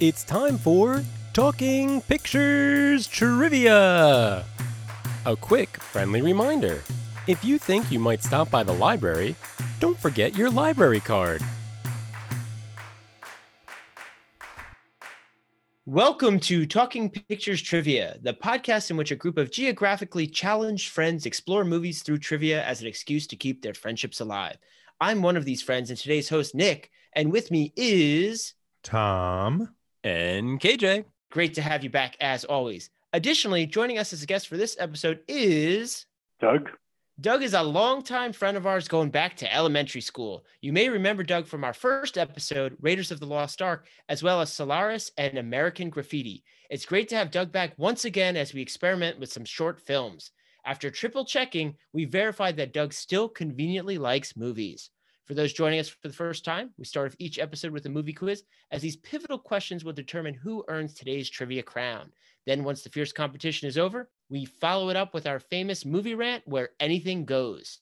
It's time for Talking Pictures Trivia. A quick, friendly reminder if you think you might stop by the library, don't forget your library card. Welcome to Talking Pictures Trivia, the podcast in which a group of geographically challenged friends explore movies through trivia as an excuse to keep their friendships alive. I'm one of these friends and today's host, Nick, and with me is Tom. And KJ. great to have you back as always. Additionally, joining us as a guest for this episode is Doug. Doug is a longtime friend of ours going back to elementary school. You may remember Doug from our first episode, Raiders of the Lost Ark, as well as Solaris and American Graffiti. It's great to have Doug back once again as we experiment with some short films. After triple checking, we verified that Doug still conveniently likes movies. For those joining us for the first time, we start off each episode with a movie quiz, as these pivotal questions will determine who earns today's trivia crown. Then, once the fierce competition is over, we follow it up with our famous movie rant where anything goes.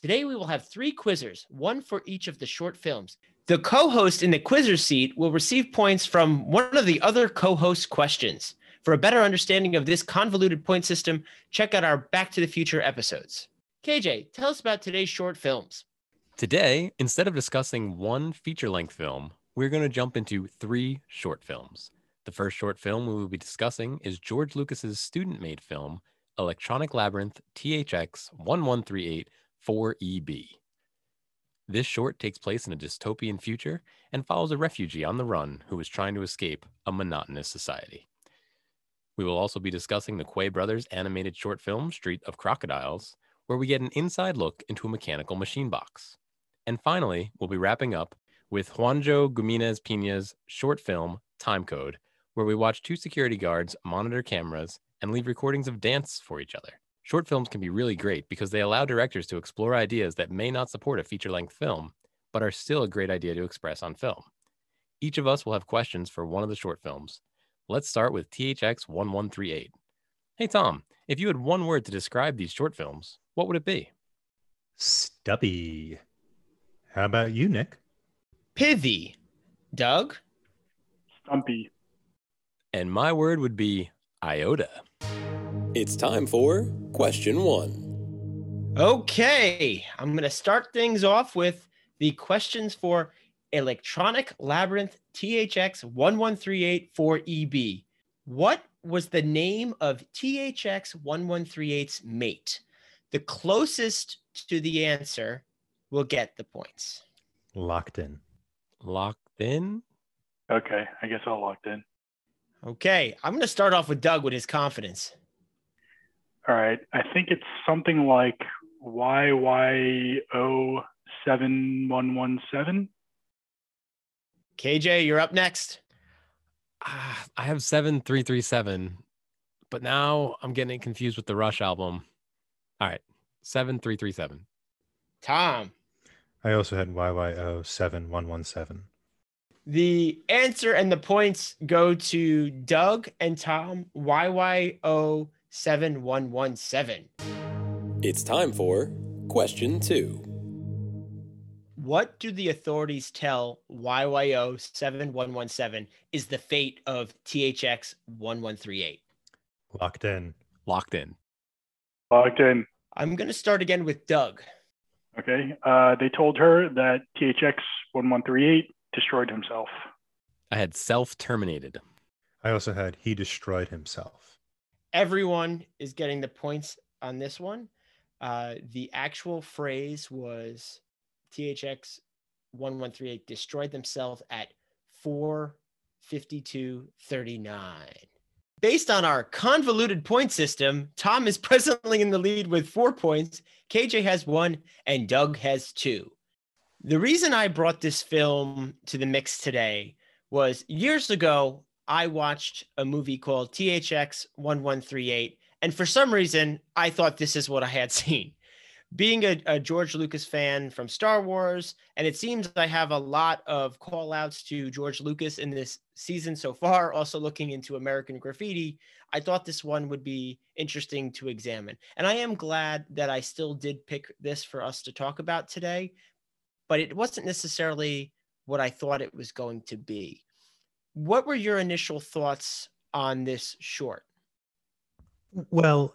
Today, we will have three quizzers, one for each of the short films. The co host in the quizzer seat will receive points from one of the other co host questions. For a better understanding of this convoluted point system, check out our Back to the Future episodes. KJ, tell us about today's short films. Today, instead of discussing one feature length film, we're going to jump into three short films. The first short film we will be discussing is George Lucas's student made film, Electronic Labyrinth THX 1138 4EB. This short takes place in a dystopian future and follows a refugee on the run who is trying to escape a monotonous society. We will also be discussing the Quay brothers' animated short film, Street of Crocodiles, where we get an inside look into a mechanical machine box. And finally, we'll be wrapping up with Juanjo Giménez Peña's short film, Time Code, where we watch two security guards monitor cameras and leave recordings of dance for each other. Short films can be really great because they allow directors to explore ideas that may not support a feature length film, but are still a great idea to express on film. Each of us will have questions for one of the short films. Let's start with THX 1138. Hey, Tom, if you had one word to describe these short films, what would it be? Stubby. How about you, Nick? Pithy. Doug? Stumpy. And my word would be iota. It's time for question one. Okay, I'm going to start things off with the questions for Electronic Labyrinth THX 1138 4EB. What was the name of THX 1138's mate? The closest to the answer will get the points. Locked in. Locked in? Okay, I guess all locked in. Okay, I'm going to start off with Doug with his confidence. All right, I think it's something like YYO7117. KJ, you're up next. Ah, I have 7337, but now I'm getting confused with the Rush album. All right, 7337. Tom. I also had YYO 7117. The answer and the points go to Doug and Tom, YYO 7117. It's time for question two. What do the authorities tell YYO 7117 is the fate of THX 1138? Locked in. Locked in. Locked in. I'm going to start again with Doug. Okay, uh, they told her that THX 1138 destroyed himself. I had self terminated. I also had he destroyed himself. Everyone is getting the points on this one. Uh, the actual phrase was THX 1138 destroyed themselves at 452.39. Based on our convoluted point system, Tom is presently in the lead with four points, KJ has one, and Doug has two. The reason I brought this film to the mix today was years ago, I watched a movie called THX 1138, and for some reason, I thought this is what I had seen being a, a, George Lucas fan from Star Wars, and it seems I have a lot of call outs to George Lucas in this season so far, also looking into American Graffiti. I thought this one would be interesting to examine. And I am glad that I still did pick this for us to talk about today, but it wasn't necessarily what I thought it was going to be. what were your initial thoughts on this short? Well,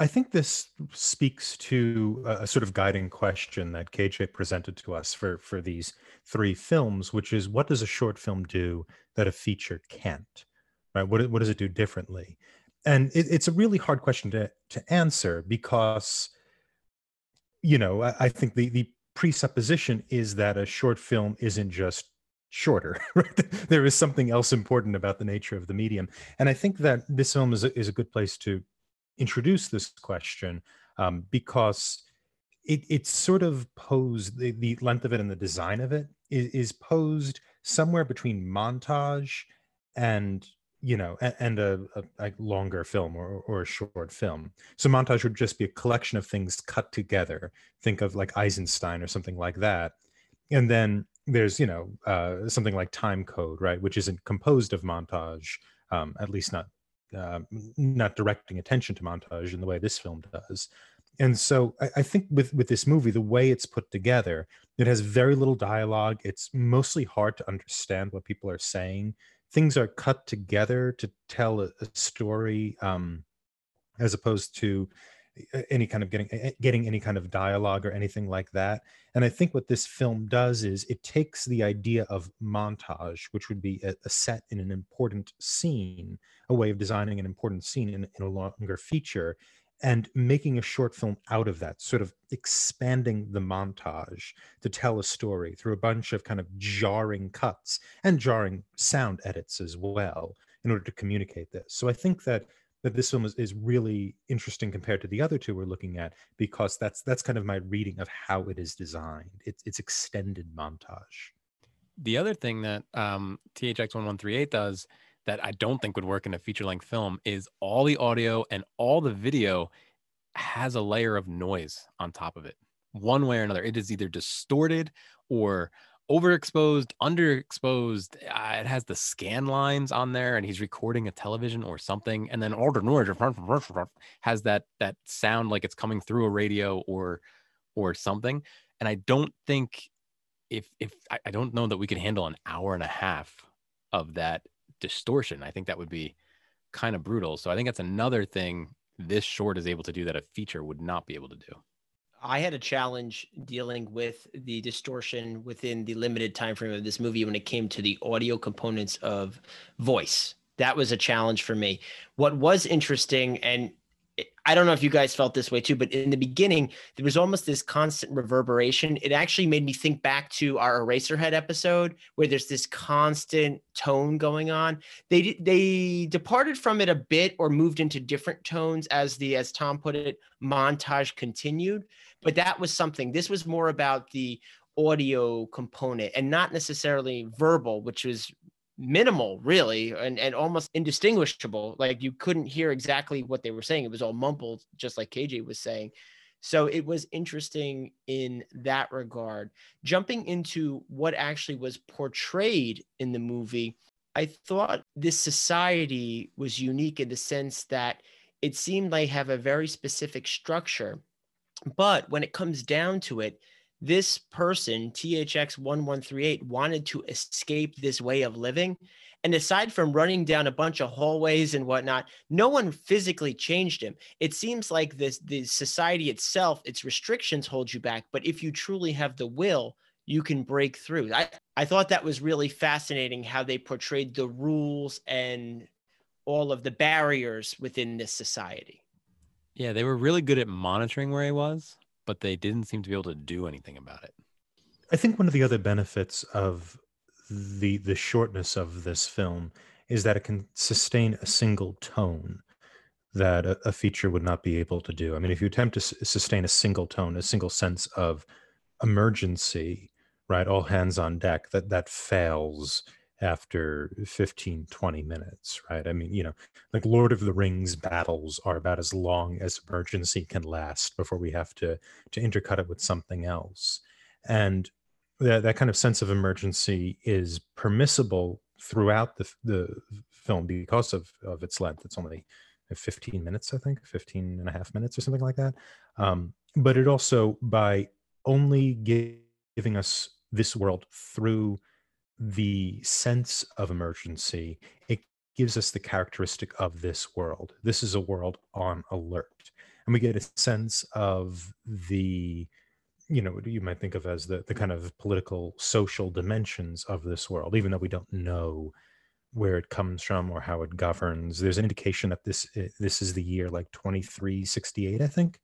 I think this speaks to a, sort of guiding question that KJ presented to us for for these three films, which is what does a short film do that a feature can't? Right? What what does it do differently? And it, it's a really hard question to to answer because, you know, I, I think the the presupposition is that a short film isn't just shorter right there is something else important about the nature of the medium and i think that this film is a, is a good place to introduce this question um, because it, it's sort of posed the, the length of it and the design of it is, is posed somewhere between montage and you know and, and a, a, a, longer film or, or a short film. So montage would just be a collection of things cut together. Think of like eisenstein or something like that. And then there's you know uh, something like time code right which isn't composed of montage um, at least not uh, not directing attention to montage in the way this film does. And so I, I, think with with this movie, the way it's put together, it has very little dialogue. It's mostly hard to understand what people are saying. Things are cut together to tell a, a story, um, as opposed to any kind of getting getting any kind of dialogue or anything like that. And i think what this film does is it takes the idea of montage which would be a, a set in an important scene a way of designing an important scene in, in a longer feature and making a short film out of that sort of expanding the montage to tell a story through a bunch of kind of jarring cuts and jarring sound edits as well in order to communicate this. So i think that that this film is, is really interesting compared to the other two we're looking at because that's that's kind of my reading of how it is designed. It's it's extended montage. The other thing that um, THX one one three eight does that I don't think would work in a feature length film is all the audio and all the video has a layer of noise on top of it. One way or another, it is either distorted or overexposed, underexposed. Uh, it has the scan lines on there, and he's recording a television or something, and then Alder noise has that that sound like it's coming through a radio or or something. And I don't think if if I, I don't know that we could handle an hour and a half of that distortion. I think that would be kind of brutal. So I think that's another thing this short is able to do that a feature would not be able to do. I had a challenge dealing with the distortion within the limited time frame of this movie when it came to the audio components of voice. That was a challenge for me. What was interesting, and I don't know if you guys felt this way too, but in the beginning, there was almost this constant reverberation. It actually made me think back to our Eraserhead episode where there's this constant tone going on. They they departed from it a bit or moved into different tones as the as Tom put it, montage continued but that was something. This was more about the audio component and not necessarily verbal, which was minimal really and, and almost indistinguishable like you couldn't hear exactly what they were saying. It was all mumbled just like kj was saying. So it was interesting in that regard. Jumping into what actually was portrayed in the movie i thought this society was unique in the sense that it seemed like have a very specific structure but when it comes down to it, this person, THX1138, wanted to escape this way of living. And aside from running down a bunch of hallways and whatnot, no one physically changed him. It seems like this the society itself, its restrictions hold you back. But if you truly have the will, you can break through. I, I thought that was really fascinating how they portrayed the rules and all of the barriers within this society. Yeah, they were really good at monitoring where he was, but they didn't seem to be able to do anything about it. I think one of the other benefits of the the shortness of this film is that it can sustain a single tone that a, a feature would not be able to do. I mean, if you attempt to s- sustain a single tone, a single sense of emergency, right, all hands on deck, that that fails after 15 20 minutes right? I mean you know like lord of the rings battles are about as long as emergency can last before we have to to intercut it with something else. And that, that kind of sense of emergency is permissible throughout the, the film because of, of its length. It's only 15 minutes i think 15 and a half minutes or something like that. Um, but it also by only giving us this world through the sense of emergency, it gives us the characteristic of this world. This is a world on alert. And we get a sense of the, you know, what you might think of as the, the kind of political, social dimensions of this world, even though we don't know where it comes from or how it governs. There's an indication that this eh, this is the year like 2368, I think,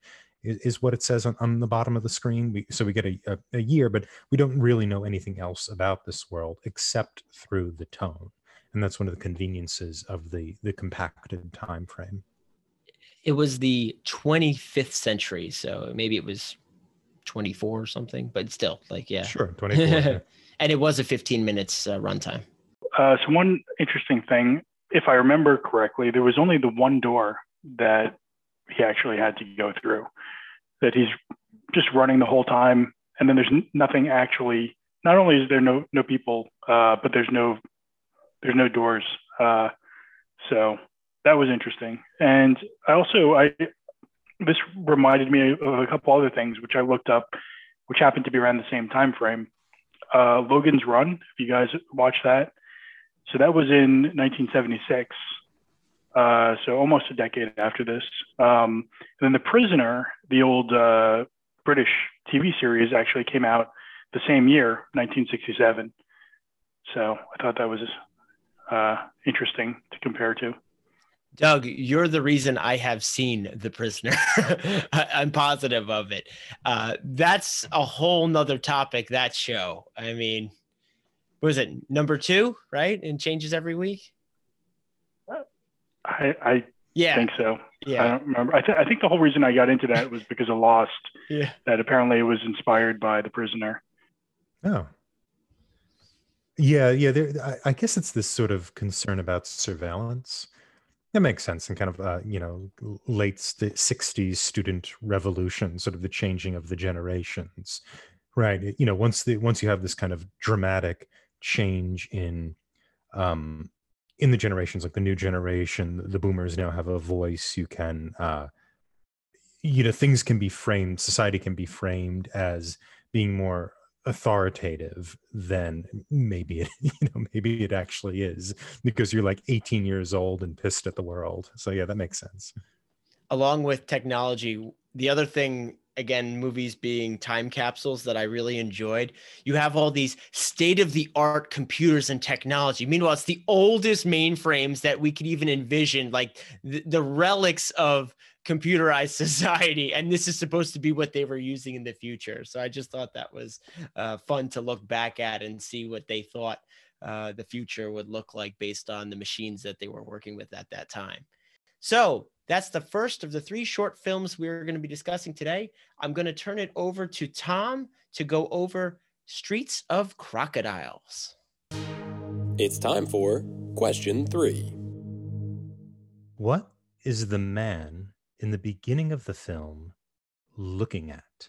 is, is what it says on, on the bottom of the screen. We, so we get a, a, a year, but we don't really know anything else about this world except through the tone. And that's one of the conveniences of the the compacted time frame. It was the 25th century, so maybe it was 24 or something, but still, like, yeah. Sure, 24. yeah. and it was a 15 minutes uh, runtime. Uh, so one interesting thing, if I remember correctly, there was only the one door that he actually had to go through. That he's just running the whole time, and then there's nothing actually. Not only is there no no people, uh, but there's no there's no doors. Uh, so that was interesting. And I also I this reminded me of a couple other things which I looked up, which happened to be around the same time frame. Uh, Logan's Run, if you guys watch that, so that was in 1976. Uh, so almost a decade after this. Um, then The Prisoner, the old uh, British TV series, actually came out the same year, 1967. So I thought that was uh, interesting to compare to. Doug, you're the reason I have seen The Prisoner. I'm positive of it. Uh, that's a whole nother topic, that show. I mean, was it number two, right? And changes every week. I, I yeah. think so. Yeah. I don't remember. I, th- I think the whole reason I got into that was because of Lost. yeah. That apparently it was inspired by The Prisoner. Oh. Yeah, yeah. There, I, I guess it's this sort of concern about surveillance. That makes sense and kind of uh, you know late '60s student revolution, sort of the changing of the generations, right? You know, once the once you have this kind of dramatic change in um in the generations like the new generation the boomers now have a voice. You can uh you know things can be framed society can be framed as being more authoritative than maybe it you know maybe it actually is because you're like 18 years old and pissed at the world. So yeah that makes sense. Along with technology the other thing again movies being time capsules that i really enjoyed. You have all these state of the art computers and technology. Meanwhile it's the oldest mainframes that we could even envision like the, the relics of computerized society and this is supposed to be what they were using in the future. So i just thought that was uh, fun to look back at and see what they thought uh, the future would look like based on the machines that they were working with at that time. So that's the first of the three short films we're going to be discussing today. I'm going to turn it over to Tom to go over Streets of Crocodiles. It's time for question three. What is the man in the beginning of the film looking at?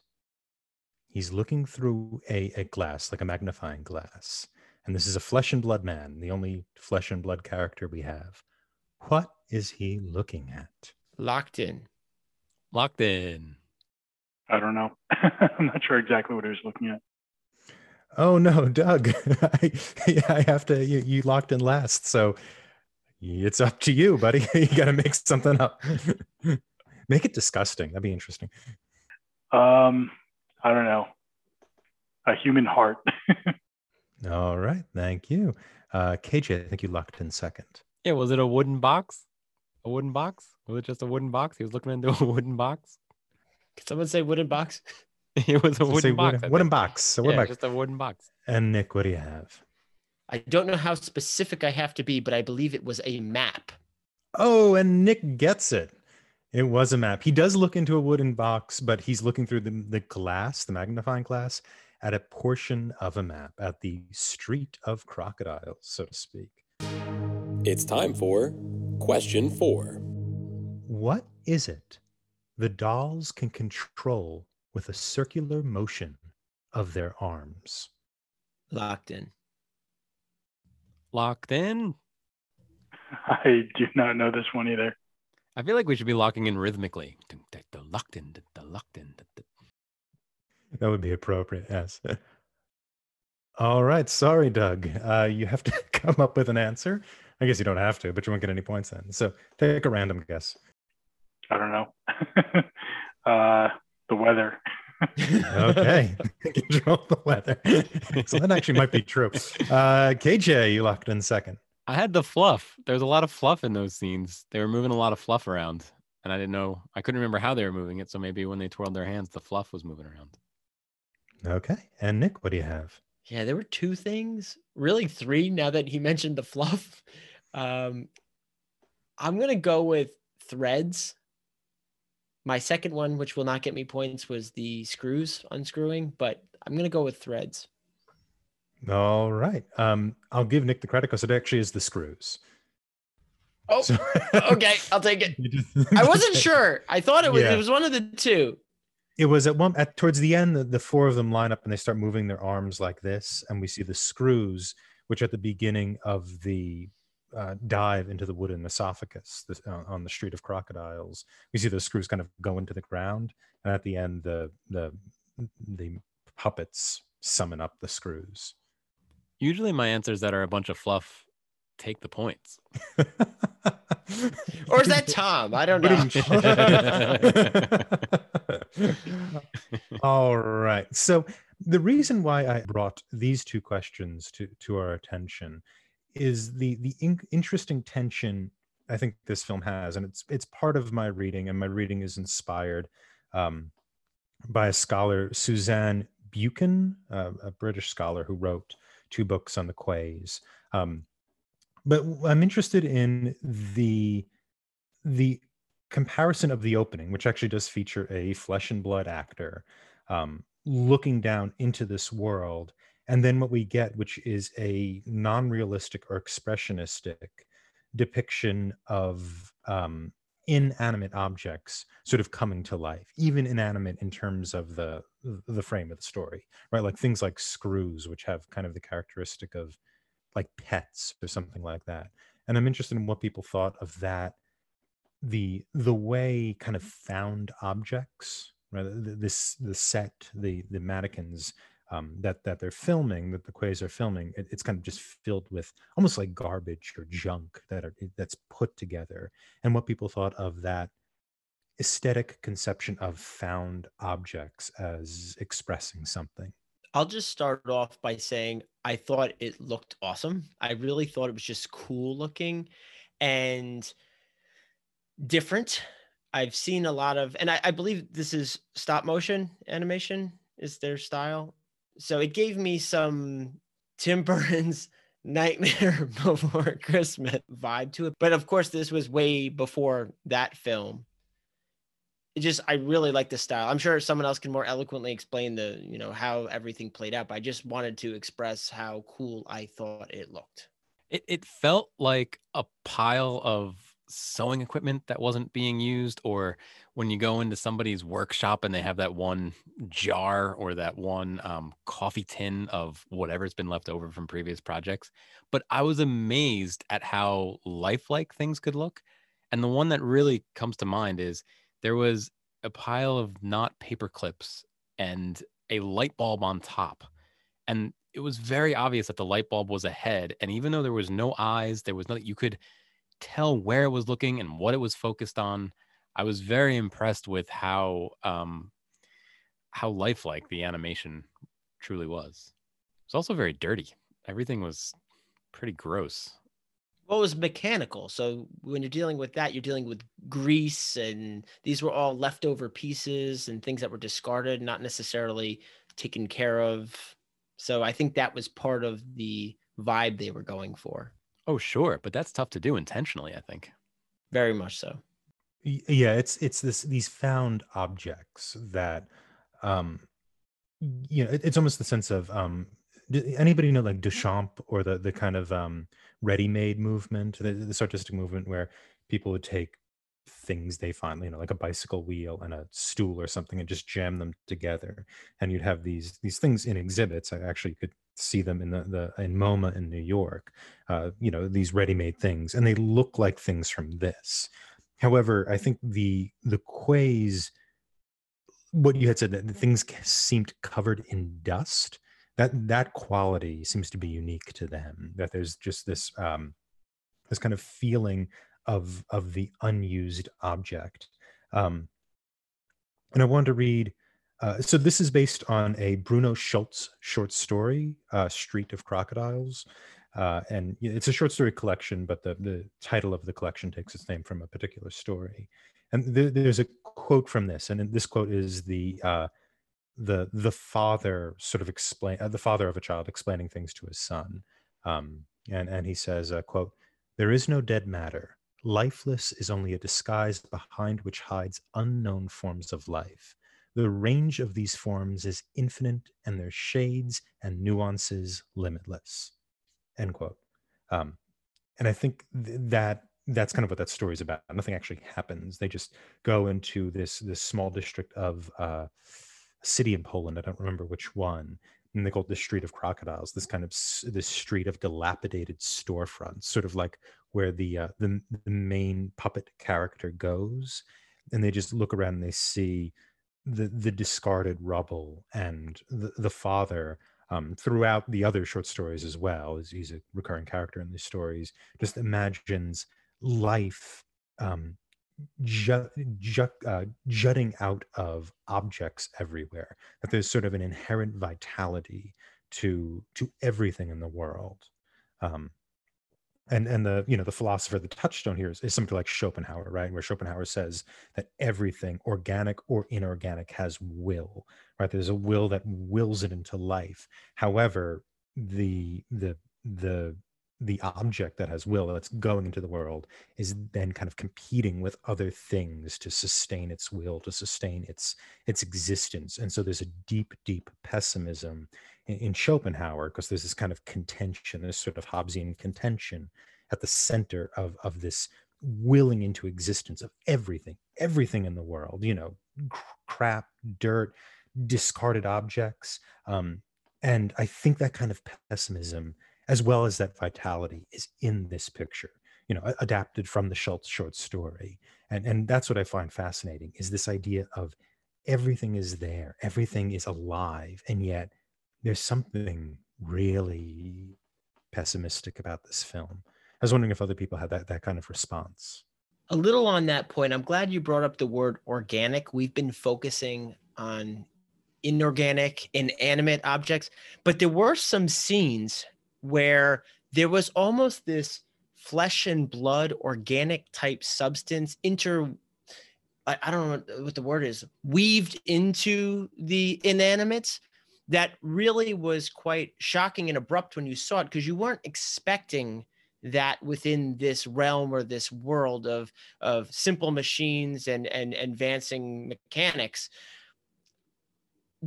He's looking through a, a glass, like a magnifying glass. And this is a flesh and blood man, the only flesh and blood character we have. What is he looking at? Locked in. Locked in. I don't know. I'm not sure exactly what he was looking at. Oh no, Doug! I, I have to. You, you locked in last, so it's up to you, buddy. you got to make something up. make it disgusting. That'd be interesting. Um, I don't know. A human heart. All right, thank you, uh, KJ. I think you locked in second. Yeah, was it a wooden box? A wooden box? Was it just a wooden box? He was looking into a wooden box. Can someone say wooden box? it was a wooden box. Wooden, wooden box. A wooden yeah, box. just a wooden box. And Nick, what do you have? I don't know how specific I have to be, but I believe it was a map. Oh, and Nick gets it. It was a map. He does look into a wooden box, but he's looking through the, the glass, the magnifying glass, at a portion of a map, at the street of crocodiles, so to speak. It's time for question four. What is it the dolls can control with a circular motion of their arms? Locked in. Locked in? I do not know this one either. I feel like we should be locking in rhythmically. Locked in, locked in. That would be appropriate, yes. All right. Sorry, Doug. Uh, you have to come up with an answer. I guess you don't have to, but you won't get any points then. So take a random guess. I don't know. uh, the weather. okay. Control the weather. so that actually might be true. Uh, KJ, you locked in second. I had the fluff. There's a lot of fluff in those scenes. They were moving a lot of fluff around, and I didn't know. I couldn't remember how they were moving it. So maybe when they twirled their hands, the fluff was moving around. Okay. And Nick, what do you have? Yeah, there were two things, really three. Now that he mentioned the fluff, um, I'm gonna go with threads. My second one, which will not get me points, was the screws unscrewing, but I'm gonna go with threads. All right. Um, I'll give Nick the credit because it actually is the screws. Oh, so, okay, I'll take it. I wasn't sure. I thought it was yeah. it was one of the two. It was at one at towards the end. The, the four of them line up and they start moving their arms like this, and we see the screws, which at the beginning of the uh, dive into the wooden esophagus this, uh, on the street of crocodiles, we see those screws kind of go into the ground, and at the end, the the the puppets summon up the screws. Usually, my answers that are a bunch of fluff take the points. or is that Tom? I don't know. All right. So the reason why I brought these two questions to, to our attention is the the in- interesting tension I think this film has, and it's it's part of my reading, and my reading is inspired um, by a scholar, Suzanne Buchan, uh, a British scholar who wrote two books on the Quays. Um, but I'm interested in the the comparison of the opening, which actually does feature a flesh and blood actor um, looking down into this world, and then what we get, which is a non-realistic or expressionistic depiction of um, inanimate objects sort of coming to life, even inanimate in terms of the the frame of the story, right? Like things like screws, which have kind of the characteristic of like pets or something like that. And I'm interested in what people thought of that, the the way kind of found objects, right? This the set, the the mannequins um, that that they're filming, that the Quays are filming, it, it's kind of just filled with almost like garbage or junk that are that's put together, and what people thought of that aesthetic conception of found objects as expressing something. I'll just start off by saying I thought it looked awesome. I really thought it was just cool looking and different. I've seen a lot of, and I, I believe this is stop motion animation is their style. So it gave me some Tim Burton's Nightmare Before Christmas vibe to it. But of course, this was way before that film it just I really like the style. I'm sure someone else can more eloquently explain the you know how everything played out, but I just wanted to express how cool I thought it looked. It it felt like a pile of sewing equipment that wasn't being used or when you go into somebody's workshop and they have that one jar or that one um, coffee tin of whatever's been left over from previous projects but i was amazed at how lifelike things could look and the one that really comes to mind is there was a pile of not paper clips and a light bulb on top. And it was very obvious that the light bulb was ahead. And even though there was no eyes, there was nothing, you could tell where it was looking and what it was focused on. I was very impressed with how um, how lifelike the animation truly was. It's also very dirty. Everything was pretty gross well, it was mechanical. So when you're dealing with that, you're dealing with grease, and these were all leftover pieces and things that were discarded, not necessarily taken care of. So I think that was part of the vibe they were going for. Oh, sure, but that's tough to do intentionally. I think very much so. Yeah, it's it's this these found objects that, um, you know, it, it's almost the sense of um, anybody know like Duchamp or the the kind of um ready-made movement, the, this artistic movement where people would take things they find, you know, like a bicycle wheel and a stool or something, and just jam them together. And you'd have these these things in exhibits. I actually could see them in the, the in MoMA in New York. Uh, you know, these ready-made things, and they look like things from this. However, I think the the Quays, what you had said that the things seemed covered in dust that that quality seems to be unique to them that there's just this um this kind of feeling of of the unused object. Um and i wanted to read uh, so this is based on a bruno schulz short story uh, street of crocodiles uh, and it's a short story collection but the, the title of the collection takes its name from a particular story. And th- there's a quote from this and this quote is the uh, the the father sort of explain uh, the father of a child explaining things to his son um, and and he says uh, quote there is no dead matter. Lifeless is only a disguise behind which hides unknown forms of life. The range of these forms is infinite and their shades and nuances limitless. End quote. Um, and i think th- that that's kind of what that story is about. Nothing actually happens. They just go into this this small district of uh, city in Poland. I don't remember which one. And they call it the Street of Crocodiles. This kind of this street of dilapidated storefronts, sort of like where the uh, the, the main puppet character goes, and they just look around and they see the the discarded rubble and the, the father um, throughout the other short stories as well. As he's a recurring character in these stories, just imagines life um, ju- ju- uh, jutting out of objects everywhere that there's sort of an inherent vitality to to everything in the world. Um, and and the you know the philosopher the touchstone here is, is something like schopenhauer right? Where schopenhauer says that everything organic or inorganic has will right? There's a will that wills it into life. However the the the the object that has will that's going into the world is then kind of competing with other things to sustain its will to sustain its its existence. And so there's a deep deep pessimism in, in schopenhauer because there's this kind of contention this sort of hobbesian contention at the center of of this willing into existence of everything everything in the world you know crap dirt discarded objects. Um, and i think that kind of pessimism as well as that vitality is in this picture you know adapted from the schulz short story. And and that's what i find fascinating is this idea of everything is there everything is alive and yet there's something really pessimistic about this film. I was wondering if other people had that that kind of response. A little on that point i'm glad you brought up the word organic. We've been focusing on inorganic inanimate objects but there were some scenes where there was almost this flesh and blood organic type substance inter I, I don't know what the word is weaved into the inanimates that really was quite shocking and abrupt when you saw it because you weren't expecting that within this realm or this world of of simple machines and and advancing mechanics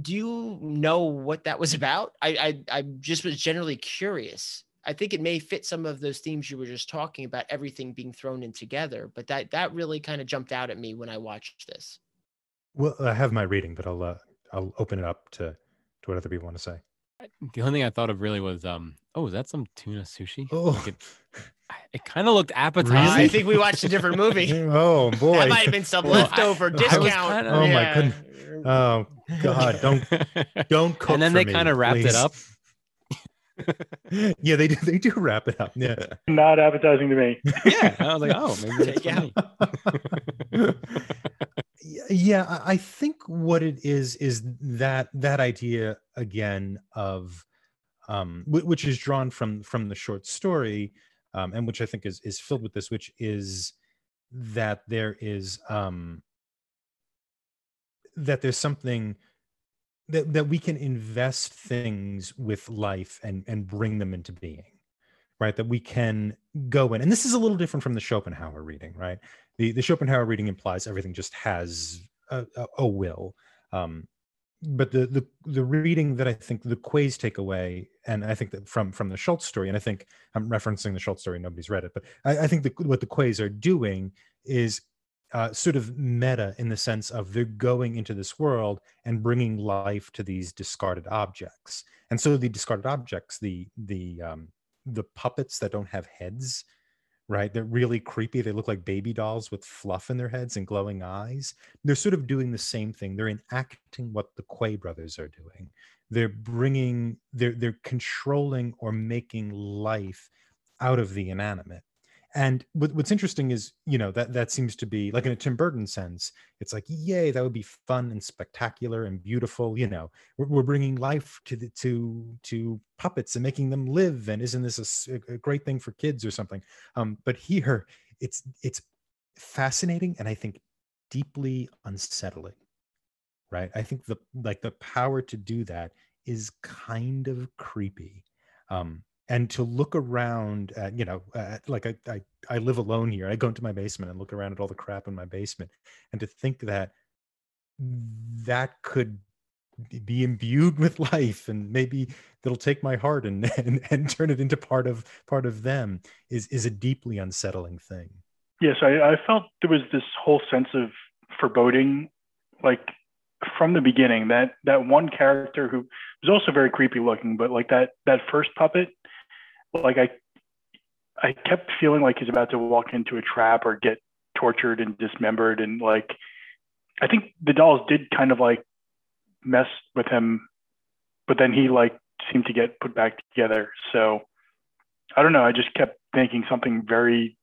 do you know what that was about? I, I I just was generally curious. I think it may fit some of those themes you were just talking about, everything being thrown in together. But that that really kind of jumped out at me when I watched this. Well, I have my reading, but I'll uh, I'll open it up to to what other people want to say. The only thing I thought of really was, um, oh, is that some tuna sushi? Oh, Like it, it kind of looked appetizing. I think we watched a different movie. oh boy! that might have been some Well, I- leftover I discount. kinda- Oh, my Yeah. goodness. Oh God! Don't don't cook. and then for they kind of wrapped please. it up. yeah, they do. They do wrap it up. Yeah. Not appetizing to me. Yeah, I was like, oh, maybe Take for me. Y- yeah I- i think what it is is that that idea again of um which is drawn from from the short story um and which i think is is filled with this which is that there is um that there's something that that we can invest things with life and and bring them into being right? That we can go in. And this is a little different from the schopenhauer reading right? The the schopenhauer reading implies everything just has a, a, a will um but the the the reading that i think the quays take away and i think that from from the schulz story and i think i'm referencing the schulz story nobody's read it but i, I think the, what the quays are doing is uh, sort of meta in the sense of they're going into this world and bringing life to these discarded objects. And so the discarded objects the the um the puppets that don't have heads right? They're really creepy. They look like baby dolls with fluff in their heads and glowing eyes. They're sort of doing the same thing. They're enacting what the quay brothers are doing. They're bringing they're they're controlling or making life out of the inanimate and what, what's interesting is you know that that seems to be like in a tim burton sense it's like yay that would be fun and spectacular and beautiful you know we're, we're bringing life to the to to puppets and making them live and isn't this a, a great thing for kids or something. Um but here it's it's fascinating and i think deeply unsettling right? I think the like the power to do that is kind of creepy. Um and to look around at you know at, like I, I i live alone here i go into my basement and look around at all the crap in my basement and to think that that could be imbued with life and maybe that'll take my heart and, and and turn it into part of part of them is is a deeply unsettling thing. Yes i, I felt there was this whole sense of foreboding like from the beginning that that one character who was also very creepy looking but like that that first puppet like I I kept feeling like he's about to walk into a trap or get tortured and dismembered and like I think the dolls did kind of like mess with him but then he like seemed to get put back together so I don't know I just kept thinking something very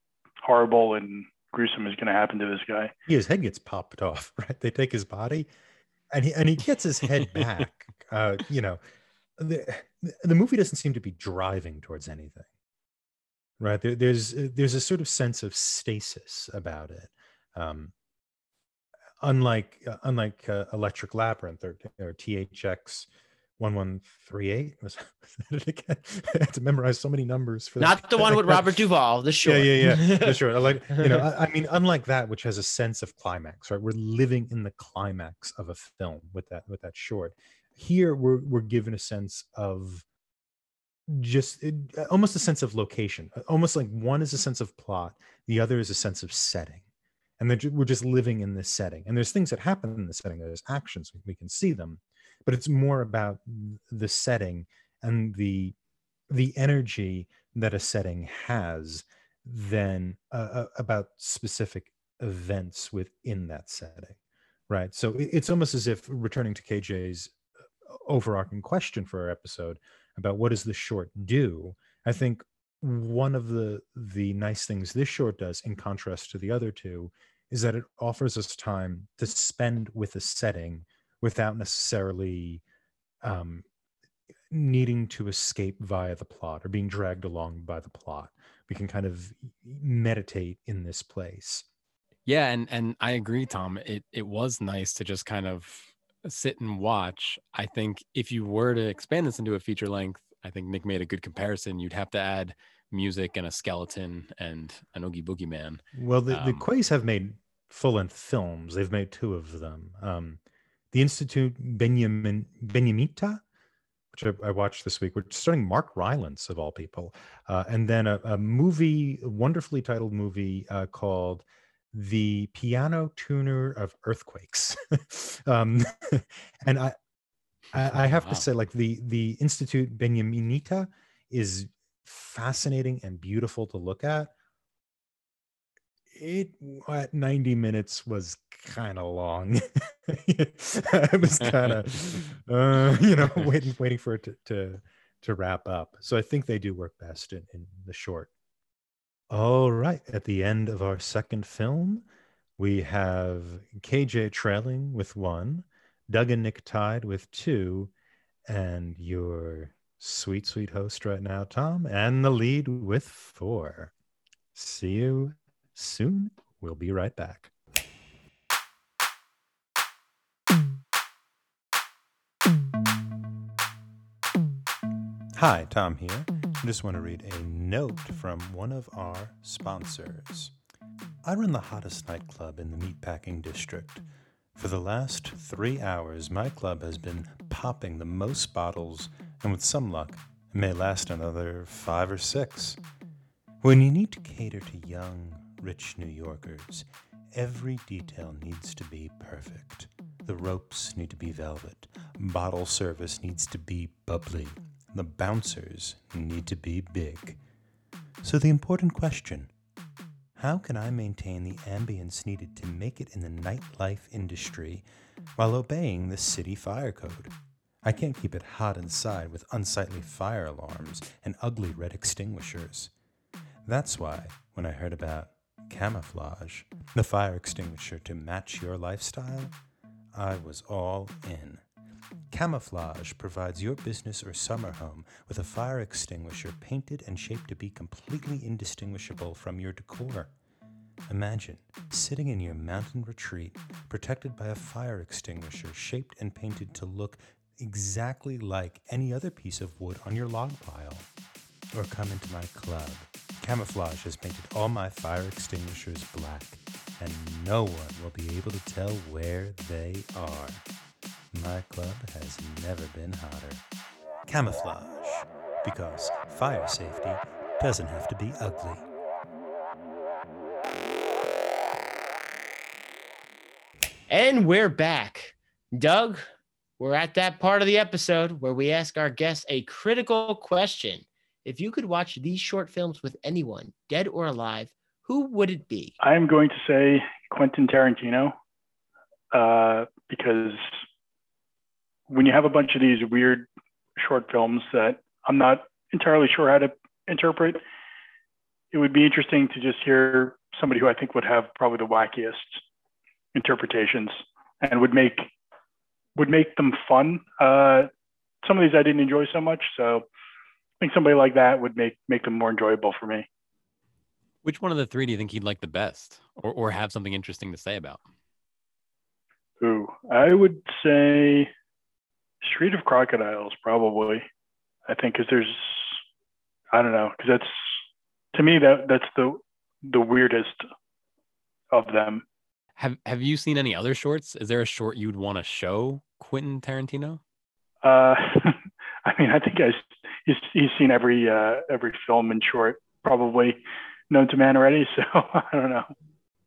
horrible and gruesome is going to happen to this guy. His head gets popped off, right? They take his body and he and he gets his head back. uh, you know, the the movie doesn't seem to be driving towards anything right? There, there's there's a sort of sense of stasis about it um, unlike uh, unlike uh, electric labyrinth or, or thx 1138 was, was it again? I had to memorize so many numbers for not the one with robert duvall the short. yeah yeah yeah the short. Like you know I, I mean unlike that which has a sense of climax right? We're living in the climax of a film with that with that short here we're we're given a sense of just it, uh, almost a sense of location uh, almost like one is a sense of plot the other is a sense of setting. And then we're just living in this setting. And there's things that happen in the setting there's actions we can see them but it's more about the setting and the the energy that a setting has than uh, uh about specific events within that setting right? So it's almost as if returning to kj's overarching question for our episode about what does the short do i think one of the the nice things this short does in contrast to the other two is that it offers us time to spend with a setting without necessarily um, needing to escape via the plot or being dragged along by the plot. We can kind of meditate in this place. Yeah and and i agree tom. It it was nice to just kind of sit and watch. I think if you were to expand this into a feature length, I think Nick made a good comparison. You'd have to add music and a skeleton and an Oogie Boogie Man. Well, the, um, the Quays have made full length films. They've made two of them. Um, the Institute Benjamin Benjamenta, which I, I, watched this week, which starring Mark Rylance of all people, uh, and then a, a, movie, a wonderfully titled movie uh, called the piano tuner of earthquakes. Um, and i i, I have wow. to say like the the institute Benjamenta is fascinating and beautiful to look at. It at 90 minutes was kind of long. I was kind of uh, you know waiting waiting for it to, to to wrap up. So i think they do work best in, in the short all right. At the end of our second film, we have KJ trailing with one, Doug and Nick tied with two, and your sweet, sweet host right now, Tom, and the lead with four. See you soon. We'll be right back. Hi, Tom here. I just want to read a note from one of our sponsors. I run the hottest nightclub in the meatpacking district. For the last three hours, my club has been popping the most bottles, and with some luck, it may last another five or six. When you need to cater to young, rich New Yorkers, every detail needs to be perfect. The ropes need to be velvet, bottle service needs to be bubbly, the bouncers need to be big. So, the important question how can I maintain the ambience needed to make it in the nightlife industry while obeying the city fire code? I can't keep it hot inside with unsightly fire alarms and ugly red extinguishers. That's why, when I heard about camouflage, the fire extinguisher to match your lifestyle, I was all in. Camouflage provides your business or summer home with a fire extinguisher painted and shaped to be completely indistinguishable from your decor. Imagine sitting in your mountain retreat, protected by a fire extinguisher shaped and painted to look exactly like any other piece of wood on your log pile. Or come into my club. Camouflage has painted all my fire extinguishers black, and no one will be able to tell where they are. My club has never been hotter. Camouflage, because fire safety doesn't have to be ugly. And we're back. Doug, we're at that part of the episode where we ask our guests a critical question. If you could watch these short films with anyone, dead or alive, who would it be? I'm going to say Quentin Tarantino uh, because when you have a bunch of these weird short films that I'm not entirely sure how to interpret, it would be interesting to just hear somebody who I think would have probably the wackiest interpretations and would make would make them fun. Uh, some of these I didn't enjoy so much, so I think somebody like that would make make them more enjoyable for me. Which one of the three do you think he'd like the best, or or have something interesting to say about? Ooh, I would say Street of Crocodiles, probably. I think because there's, I don't know, because that's to me that that's the the weirdest of them. Have Have you seen any other shorts? Is there a short you'd want to show Quentin Tarantino? Uh, I mean, I think he's he's seen every uh, every film and short probably known to man already. So I don't know.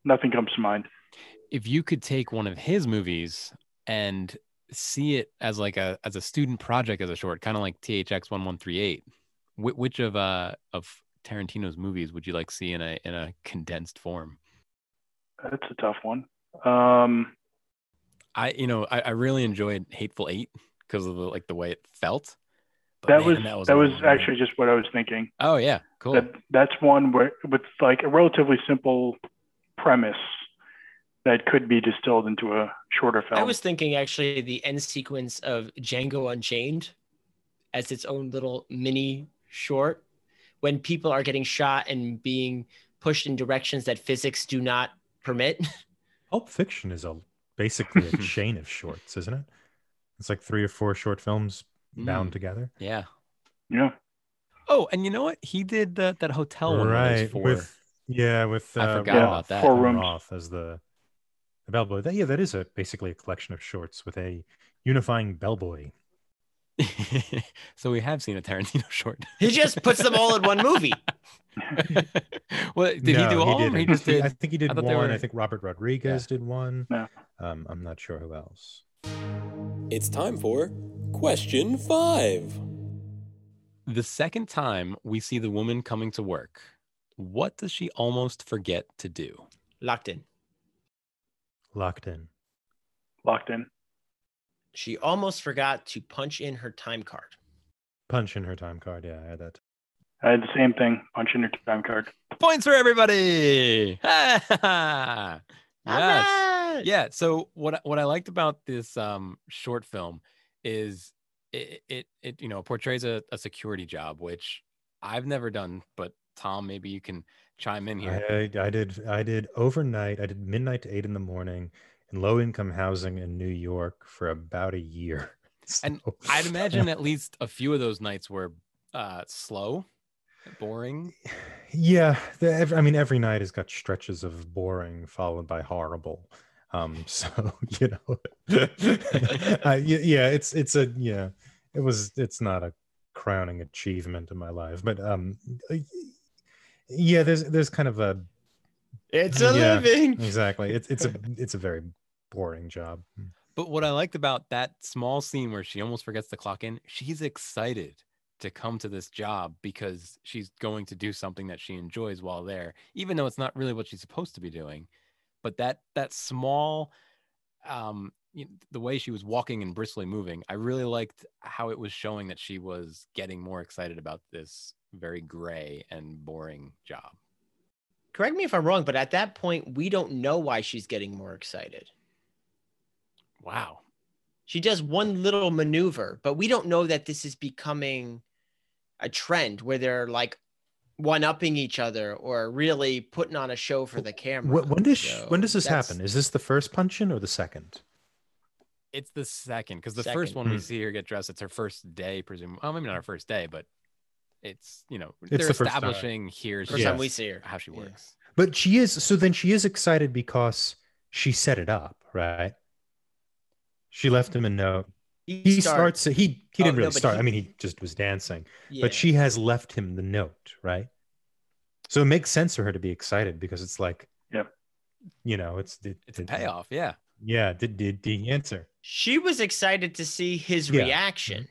Nothing comes to mind. If you could take one of his movies and see it as like a as a student project as a short, kind of like THX one one three eight, which of uh of Tarantino's movies would you like see in a in a condensed form? That's a tough one. Um, I you know I, I really enjoyed Hateful Eight because of the, like the way it felt. But that, man, was, that was that was actually just what I was thinking. Oh yeah, cool. That that's one where with like a relatively simple premise that could be distilled into a shorter film. I was thinking actually the end sequence of Django Unchained as its own little mini short when people are getting shot and being pushed in directions that physics do not permit. Pulp Fiction is a basically a chain of shorts, isn't it? It's like three or four short films bound mm. together. Yeah. Yeah. Oh, and you know what? He did the, that hotel one. Right. With, yeah, with uh, I forgot yeah, about that. Four rooms off as the the bellboy. That, yeah, that is a basically a collection of shorts with a unifying bellboy. so we have seen a Tarantino short. He just puts them all in one movie. well, did no, he do all? He, he just did. I think he did I one. Were... I think Robert Rodriguez yeah. did one. No. Um, I'm not sure who else. It's time for question five. The second time we see the woman coming to work, what does she almost forget to do? Locked in. Locked in. Locked in. She almost forgot to punch in her time card. Punch in her time card. Yeah, I had that. I had the same thing. Punch in your time card. Points for everybody. yes. Yeah. So what what I liked about this um, short film is it, it it you know portrays a, a security job, which I've never done, but Tom, maybe you can chime in here. I, I did I did overnight. I did midnight to eight in the morning in low income housing in New York for about a year. So, and I'd imagine at least a few of those nights were uh, slow, boring. Yeah, the, I mean, every night has got stretches of boring followed by horrible. Um, so you know, uh, yeah, it's it's a yeah, it was it's not a crowning achievement in my life, but um, yeah, there's there's kind of a it's a yeah, living exactly. It's it's a it's a very boring job. But what I liked about that small scene where she almost forgets to clock in, she's excited to come to this job because she's going to do something that she enjoys while there, even though it's not really what she's supposed to be doing. But that that small um you know, the way she was walking and briskly moving, I really liked how it was showing that she was getting more excited about this very gray and boring job. Correct me if I'm wrong, but at that point, we don't know why she's getting more excited. Wow. She does one little maneuver, but we don't know that this is becoming a trend where they're like one upping each other or really putting on a show for the camera. When does So when does this happen? Is this the first punch in or the second? It's the second because the first one we Hmm. see her get dressed. It's her first day, presumably. Well, maybe not her first day, but it's you know It's they're the first establishing here's First Yeah. time we see her. how she Yeah. works. But she is so then she is excited because she set it up, right? She left him a note. He start- starts he he Oh, didn't no, really but start. he- I mean, he just was dancing. yeah. But she has left him the note, right? So it makes sense for her to be excited because it's like Yep. You know, it's it, It's a payoff. Yeah. Yeah, did did the answer. she was excited to see his Yeah. reaction.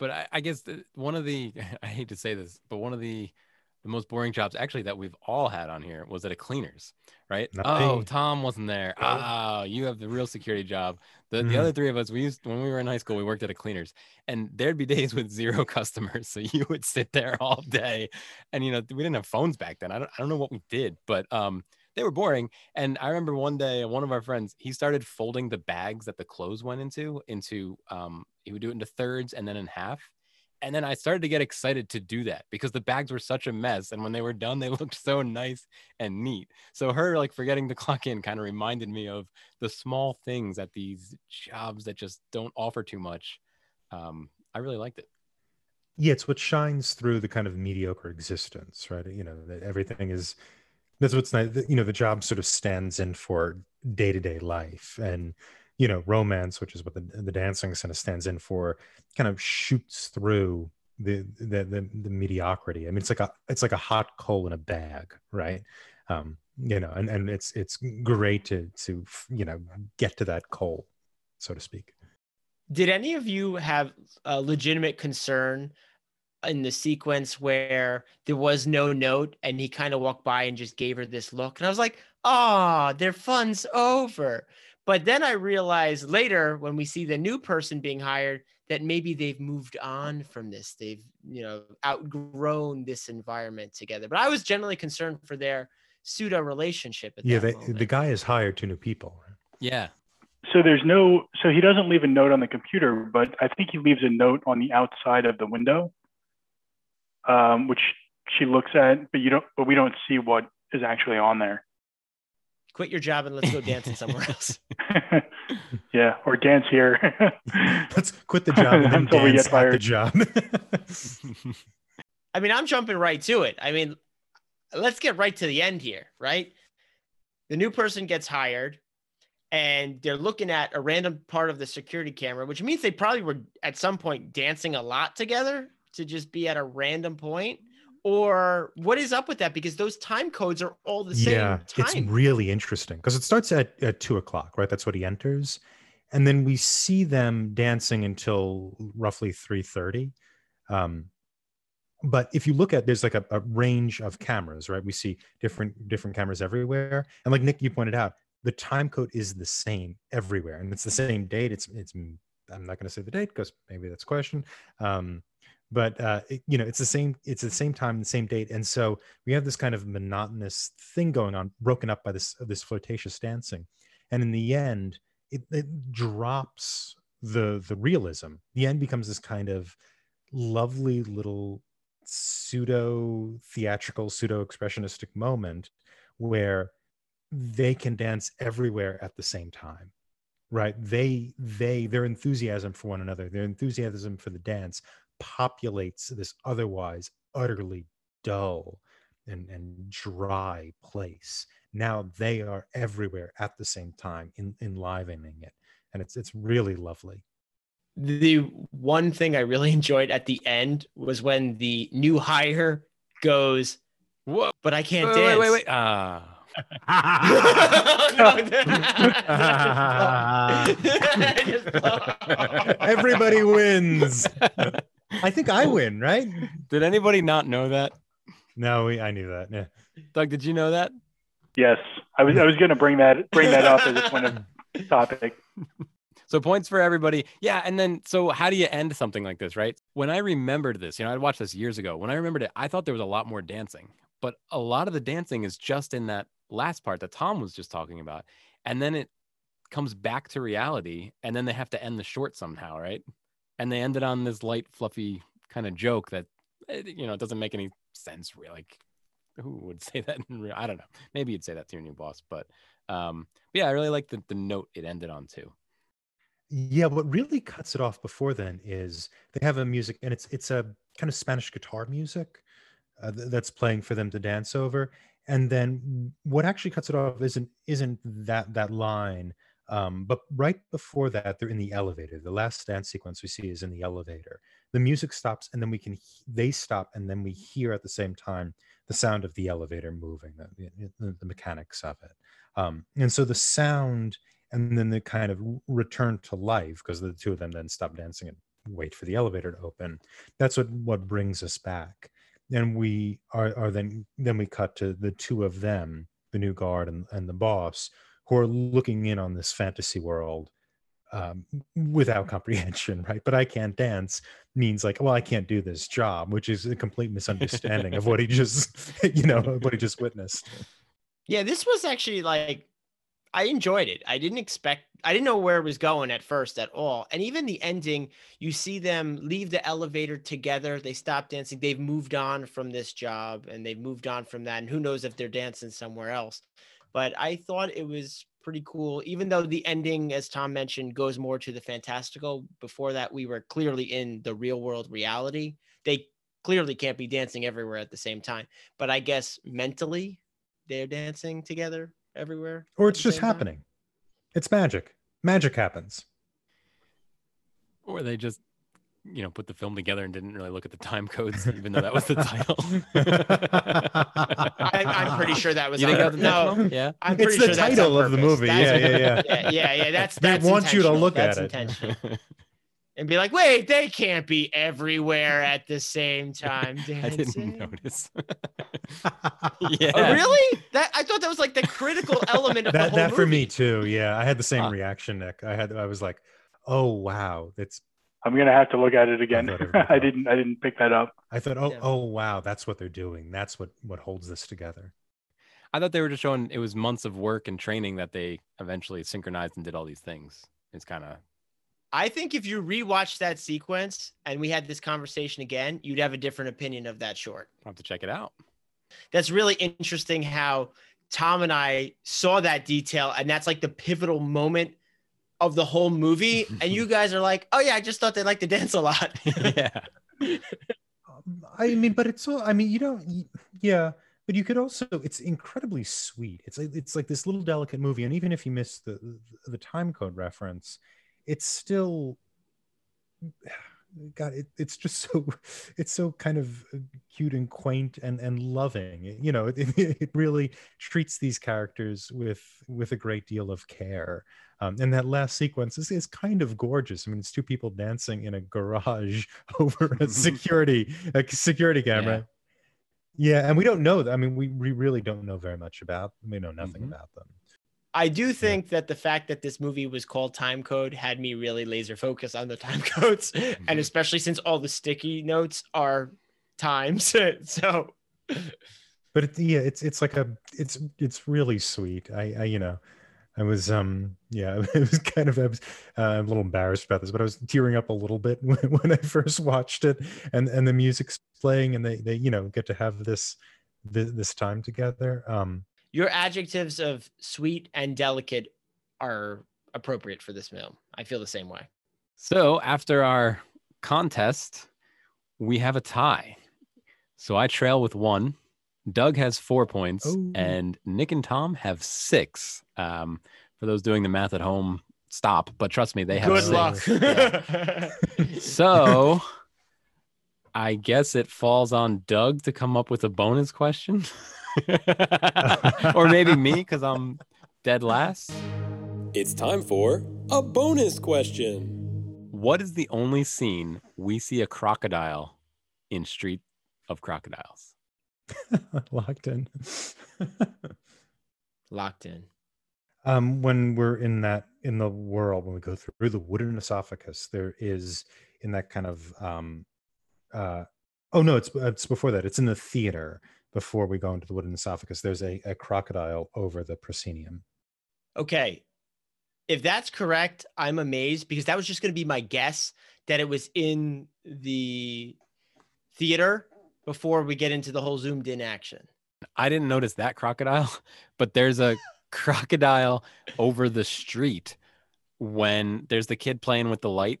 But I, I guess the, one of the I hate to say this, but one of the the most boring jobs actually that we've all had on here was at a cleaners, right? Not oh. Tom wasn't there. Oh, you have the real security job. The the Mhm. other three of us, we used when we were in high school, we worked at a cleaners, and there'd be days with zero customers, so you would sit there all day, and you know we didn't have phones back then. I don't I don't know what we did, but um they were boring. And I remember one day one of our friends he started folding the bags that the clothes went into into um he would do it into thirds and then in half. And then I started to get excited to do that because the bags were such a mess. And when they were done, they looked so nice and neat. So her like forgetting to clock in kind of reminded me of the small things at these jobs that just don't offer too much. Um, I really liked it. Yeah, it's what shines through the kind of mediocre existence, right? You know, that everything is that's what's nice. You know, the job sort of stands in for day to day life, and you know, romance, which is what the the dancing kind of stands in for, kind of shoots through the the the, the mediocrity. I mean, it's like a it's like a hot coal in a bag, right? Um, you know, and and it's it's great to to you know get to that coal, so to speak. Did any of you have a legitimate concern in the sequence where there was no note and he kind of walked by and just gave her this look? And I was like, oh, their fun's over. But then I realized later when we see the new person being hired that maybe they've moved on from this. They've, you know, outgrown this environment together. But I was generally concerned for their pseudo relationship. At Yeah, that they, the guy is hired two new people. right? Yeah. So there's no, so he doesn't leave a note on the computer, but I think he leaves a note on the outside of the window, um, which she looks at, but you don't, but we don't see what is actually on there. Quit your job and let's go dancing somewhere else. yeah, or dance here. Let's quit the job and then Until we dance get at the job. I mean, I'm jumping right to it. I mean, let's get right to the end here, right? The new person gets hired and they're looking at a random part of the security camera, which means they probably were at some point dancing a lot together to just be at a random point. Or what is up with that? Because those time codes are all the same yeah, it's really interesting because it starts at, at two o'clock, right? That's what he enters, and then we see them dancing until roughly three thirty. Um, but if you look at there's like a, a range of cameras, right? We see different different cameras everywhere, and like Nick, you pointed out, the time code is the same everywhere, and it's the same date. It's it's I'm not going to say the date because maybe that's a question. Um, but uh, it- you know, it's the same. It's the same time, the same date, and so we have this kind of monotonous thing going on, broken up by this this flirtatious dancing, and in the end, it, it drops the the realism. The end becomes this kind of lovely little pseudo theatrical, pseudo expressionistic moment where they can dance everywhere at the same time right they they their enthusiasm for one another their enthusiasm for the dance populates this otherwise utterly dull and, and dry place now they are everywhere at the same time in, enlivening it and it's it's really lovely the one thing I really enjoyed at the end was when the new hire goes, Whoa. but I can't Wait, dance. wait, wait, wait. Ah. everybody wins i think i win right Did anybody not know that? no we, i knew that yeah Doug, did you know that? yes, I was, I was going to bring that, bring that up as a point of topic. So points for everybody. Yeah. And then, so how do you end something like this, right? When I remembered this, you know, I'd watched this years ago. When I remembered it, I thought there was a lot more dancing, but a lot of the dancing is just in that last part that Tom was just talking about. And then it comes back to reality. And then they have to end the short somehow, right? And they ended on this light, fluffy kind of joke that, eh, you know, it doesn't make any sense really. Like, who would say that in real? I don't know. Maybe you'd say that to your new boss, but um, but yeah, I really like the, the note it ended on too. Yeah, what really cuts it off before then is they have a music, and it's it's a kind of Spanish guitar music uh, th- that's playing for them to dance over. And then what actually cuts it off isn't isn't that that line, um, but right before that, they're in the elevator. The last dance sequence we see is in the elevator. The music stops, and then we can he- they stop, and then we hear at the same time the sound of the elevator moving, the, the, the mechanics of it. Um, and so the sound and then the kind of return to life because the two of them then stop dancing and wait for the elevator to open that's what what brings us back and we are, are then then we cut to the two of them the new guard and, and the boss who are looking in on this fantasy world um, without comprehension right but i can't dance means like well i can't do this job which is a complete misunderstanding of what he just you know what he just witnessed Yeah, this was actually like I enjoyed it. I didn't expect I didn't know where it was going at first at all. And even the ending, you see them leave the elevator together. They stop dancing. They've moved on from this job and they've moved on from that. And who knows if they're dancing somewhere else. But I thought it was pretty cool, even though the ending, as Tom mentioned, goes more to the fantastical. Before that, we were clearly in the real world reality. They clearly can't be dancing everywhere at the same time. But I guess mentally, they're dancing together everywhere. or it's just same time. happening it's magic magic happens Or they just, you know, put the film together and didn't really look at the time codes, even though that was the title. I, I'm pretty sure that was You think that was no. Yeah. I'm It's pretty the sure that's title of the movie. That's- Yeah, yeah, yeah. yeah, yeah, yeah. That's They that's want you to look that's at it. intentional. and be like, wait, they can't be everywhere at the same time I didn't notice. Oh, yeah. really? That I thought that was like the critical element of the that whole that for me too yeah i had the same Huh. reaction nick i had i was like oh wow that's I'm gonna have to look at it again. thought everybody I didn't I didn't pick that up. i thought oh Yeah. oh wow that's what they're doing that's what what holds this together I thought they were just showing it was months of work and training that they eventually synchronized and did all these things. It's kind of I think if you rewatch that sequence and we had this conversation again, you'd have a different opinion of that short. I'll have to check it out. that's really interesting how Tom and I saw that detail, and that's like the pivotal moment of the whole movie. and you guys are like, "Oh yeah, I just thought they liked to dance a lot." yeah. Um, i mean but it's all i mean you don't yeah but you could also it's incredibly sweet it's like it's like this little delicate movie and even if you miss the the time code reference it's still god it, it's just so it's so kind of uh, cute and quaint and and loving. You know it, it really treats these characters with with a great deal of care. Um, and that last sequence is, is kind of gorgeous. I mean it's two people dancing in a garage over a security a security camera. Yeah, and we don't know i mean we, we really don't know very much about we know nothing Mhm. about them I do think that the fact that this movie was called Time Code had me really laser focused on the time codes, and Mhm. especially since all the sticky notes are times. so but it, yeah it's it's like a it's it's really sweet i i you know i was um yeah it was kind of i was uh, a little embarrassed about this but i was tearing up a little bit when, when i first watched it and and the music's playing and they they you know get to have this this, this time together um your adjectives of sweet and delicate are appropriate for this film. I feel the same way. So after our contest, we have a tie. So I trail with one. Doug has four points, Oh. and Nick and Tom have six. Um, for those doing the math at home, stop. But trust me, they have Good six. luck. Yeah. So I guess it falls on Doug to come up with a bonus question. or maybe me because I'm dead last. It's time for a bonus question. What is the only scene we see a crocodile in Street of Crocodiles? locked in Locked in. Um, when we're in that in the world, when we go through the wooden esophagus, there is in that kind of um, uh, oh no, it's it's before that. It's in the theater before we go into the wooden esophagus. There's a, a crocodile over the proscenium. Okay. If that's correct, I'm amazed because that was just going to be my guess that it was in the theater before we get into the whole zoomed in action. I didn't notice that crocodile, but there's a crocodile over the street when there's the kid playing with the light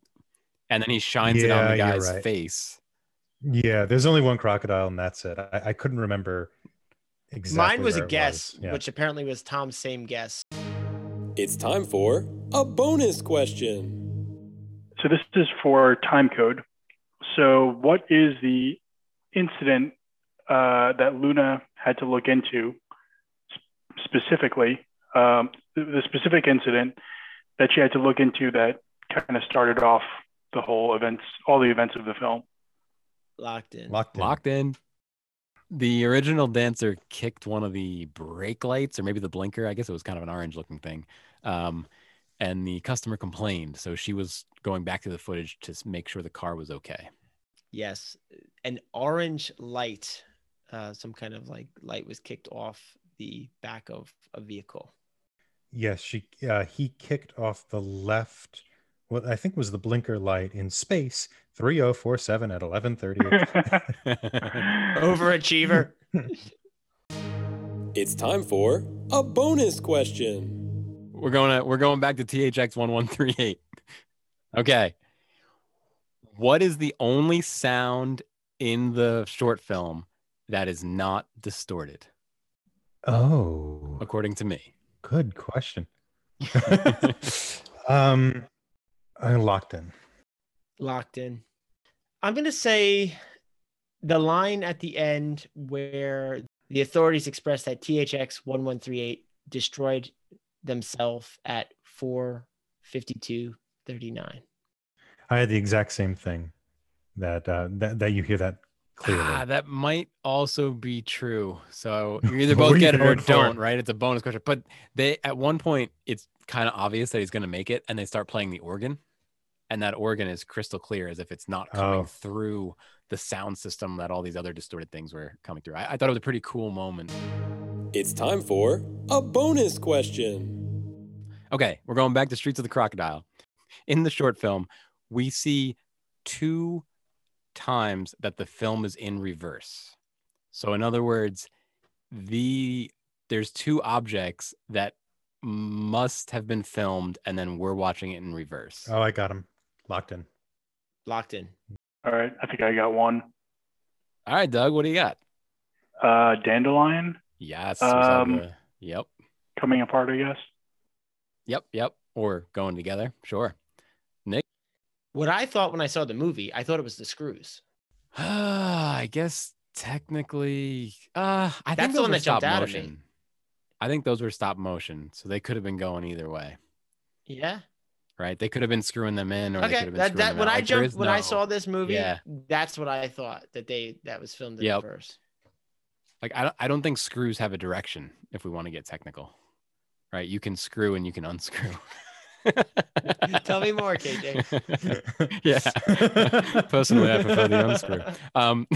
and then he shines it on the guy's right. face. Yeah, there's only one crocodile, and that's it. I, I couldn't remember exactly. Mine was where a guess, was. Yeah. which apparently was Tom's same guess. It's time for a bonus question. So this is for time code. So what is the incident uh, that Luna had to look into specifically? Um, the, the specific incident that she had to look into that kind of started off the whole events, all the events of the film. Locked in. locked in. Locked in. The original dancer kicked one of the brake lights or maybe the blinker. I guess it was kind of an orange looking thing. Um, and the customer complained. So she was going back to the footage to make sure the car was okay. Yes. An orange light, uh, some kind of like light was kicked off the back of a vehicle. Yes, she. Uh, he kicked off the left. What I think was the blinker light in space. Three zero four seven at eleven thirty. Overachiever. It's time for a bonus question. We're going to we're going back to THX 1138. Okay. What is the only sound in the short film that is not distorted oh, according to me? good question. um, I locked in. Locked in. I'm going to say the line at the end where the authorities expressed that THX 1138 destroyed themselves at 452.39. I had the exact same thing. That uh, that that you hear that clearly. Ah, that might also be true. So you either both were you get it or don't, right? It's a bonus question. But they at one point it's kind of obvious that he's going to make it, and they start playing the organ, and that organ is crystal clear, as if it's not coming Oh. through the sound system that all these other distorted things were coming through. I, I thought it was a pretty cool moment. It's time for a bonus question. Okay, we're going back to Streets of the Crocodile. In the short film, we see two times that the film is in reverse. So in other words, the there's two objects that must have been filmed and then we're watching it in reverse. Oh, I got him locked in. Locked in. All right, I think I got one. All right, Doug, what do you got? Uh, dandelion Yes. Um, the- yep. coming apart, I guess. Yep, yep. Or going together. Sure. Nick? What I thought when I saw the movie, I thought it was the screws. I guess technically, uh, I That's think the those one were that jumped stop out at me. motion. I think those were stop motion, so they could have been going either way, Yeah. Right? They could have been screwing them in, or they could have been That, that when out. I Like, jumped is when I saw this movie, Yeah. that's what I thought that they that was filmed in Yep. reverse. like I don't, I don't think screws have a direction. If we want to get technical, right? You can screw and you can unscrew. Tell me more, KJ. yeah. Personally, I prefer the unscrew. Um,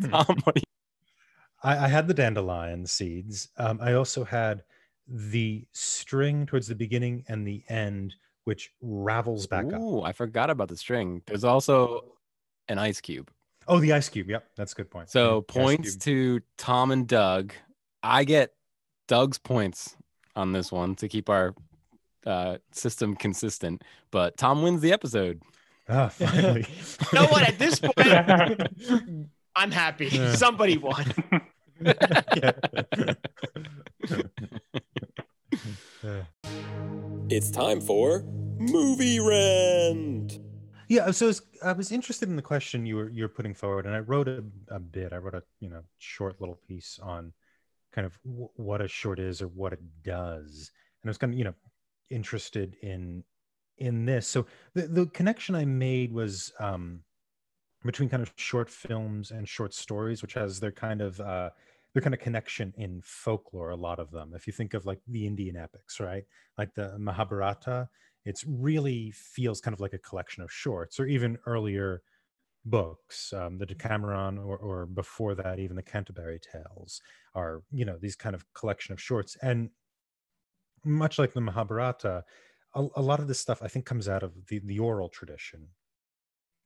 Tom, what you? I, I had the dandelion seeds. Um, I also had the string towards the beginning and the end, which ravels back up. Ooh, I forgot about the string. There's also an ice cube. Oh, the ice cube. Yep, that's a good point. So Yeah, the points to Tom and Doug. I get Doug's points on this one to keep our uh, system consistent, but Tom wins the episode. Ah, finally. You know what? At this point, I'm happy. Yeah. Somebody won. It's time for movie rent. Yeah, so was, I was interested in the question you were you're putting forward, and I wrote a, a bit. I wrote a you know short little piece on kind of w- what a short is or what it does, and I was kind of you know interested in in this. So the the connection I made was um, between kind of short films and short stories, which has their kind of uh, their kind of connection in folklore a lot of them. If you think of like the indian epics right? Like the mahabharata it's really feels kind of like a collection of shorts or even earlier books. Um, the decameron or, or before that even the canterbury tales are you know these kind of collection of shorts. And much like the mahabharata a, a lot of this stuff i think comes out of the, the oral tradition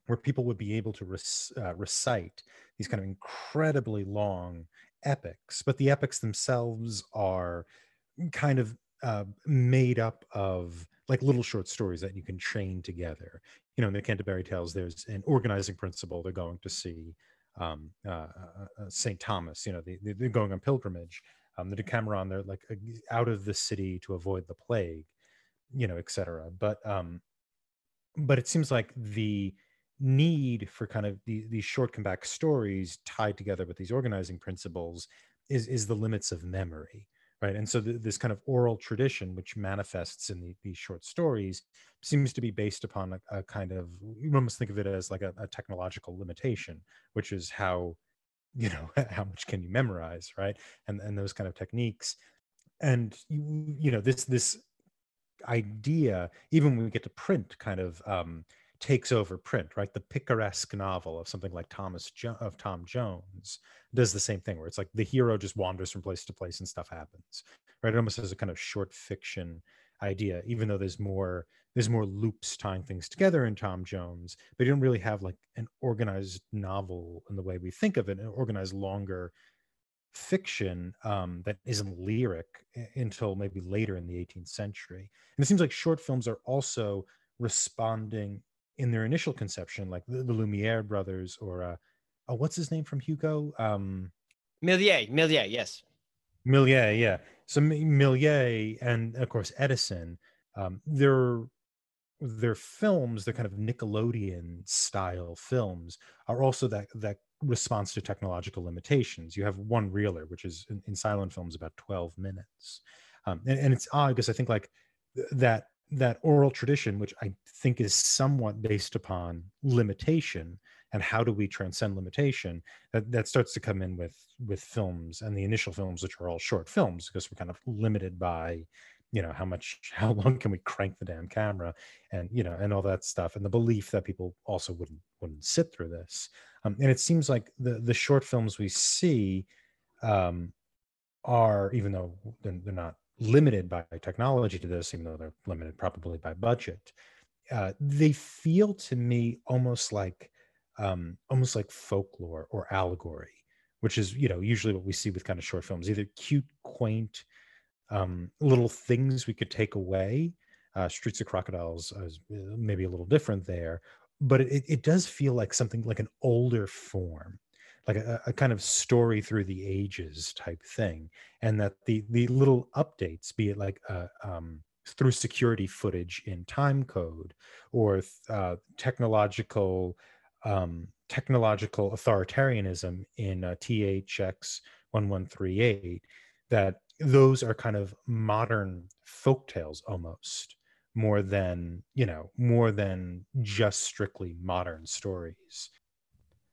where people would be able to rec- uh, recite these kind of incredibly long epics, but the epics themselves are kind of uh, made up of like little short stories that you can chain together. You know, in the Canterbury Tales, there's an organizing principle. They're going to see um, uh, uh, uh St. Thomas, you know, they, they're going on pilgrimage. Um, the Decameron, they're like out of the city to avoid the plague, you know, etc. But um, but it seems like the need for kind of the, these short comeback stories tied together with these organizing principles is is the limits of memory right? And so this kind of oral tradition which manifests in the, these short stories seems to be based upon a, a kind of you almost think of it as like a, a, technological limitation which is how you know how much can you memorize right? And and those kind of techniques. And you, you know this this idea even when we get to print kind of um takes over print, right? The picaresque novel of something like Thomas jo- of Tom Jones does the same thing, where it's like the hero just wanders from place to place and stuff happens, right? It almost has a kind of short fiction idea, even though there's more there's more loops tying things together in Tom Jones, but you don't really have like an organized novel in the way we think of it, an organized longer fiction um, that isn't lyric until maybe later in the 18th century. And it seems like short films are also responding in their initial conception, like the, the Lumiere brothers or uh, oh, what's his name from Hugo? Um, Méliès, Méliès, yes. Méliès, yeah. So Méliès and of course Edison, um, their their films, their kind of Nickelodeon style films, are also that that response to technological limitations. You have one reeler, which is in, in silent films about twelve minutes, um, and, and it's odd because I think like that that oral tradition, which I think is somewhat based upon limitation and how do we transcend limitation, that, that starts to come in with with films and the initial films, which are all short films, because we're kind of limited by, you know, how much how long can we crank the damn camera and you know and all that stuff, and the belief that people also wouldn't wouldn't sit through this. Um, and it seems like the the short films we see um, are, even though they're, they're not limited by technology to this, even though they're limited probably by budget. Uh, they feel to me almost like um, almost like folklore or allegory, which is you know usually what we see with kind of short films, either cute, quaint um, little things we could take away. Uh, Streets of Crocodiles is uh, maybe a little different there, but it, it does feel like something like an older form like a, a, kind of story through the ages type thing and that the the little updates be it like uh, um, through security footage in time code or uh, technological um, technological authoritarianism in uh, THX 1138 that those are kind of modern folk tales almost more than you know more than just strictly modern stories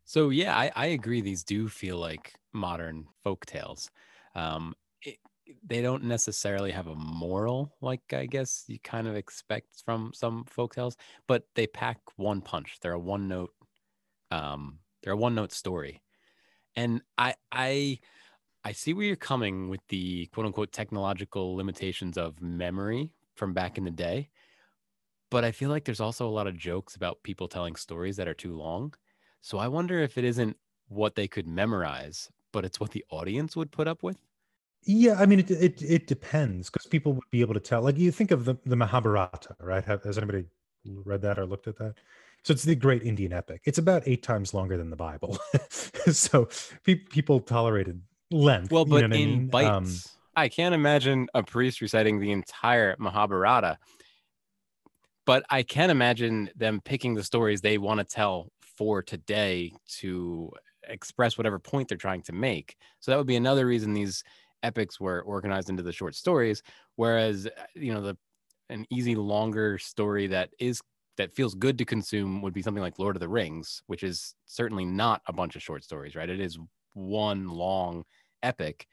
so yeah, I, I agree. These do feel like modern folk tales. Um, it, they don't necessarily have a moral, like I guess you kind of expect from some folk tales, but they pack one punch. They're a one note, um, they're a one note story, and I I I see where you're coming with the quote unquote technological limitations of memory from back in the day, but I feel like there's also a lot of jokes about people telling stories that are too long so I wonder if it isn't what they could memorize, but it's what the audience would put up with. Yeah, I mean, it it, it depends because people would be able to tell. Like you think of the the Mahabharata, right? Has anybody read that or looked at that? So it's the great Indian epic. It's about eight times longer than the Bible. so pe- people tolerated length. Well, but you know in I mean? bites, um, I can't imagine a priest reciting the entire Mahabharata. But I can imagine them picking the stories they want to tell for today to express whatever point they're trying to make. So that would be another reason these epics were organized into the short stories. Whereas, uh, you know, the an easy longer story that is that feels good to consume would be something like Lord of the Rings, which is certainly not a bunch of short stories, right? It is one long epic,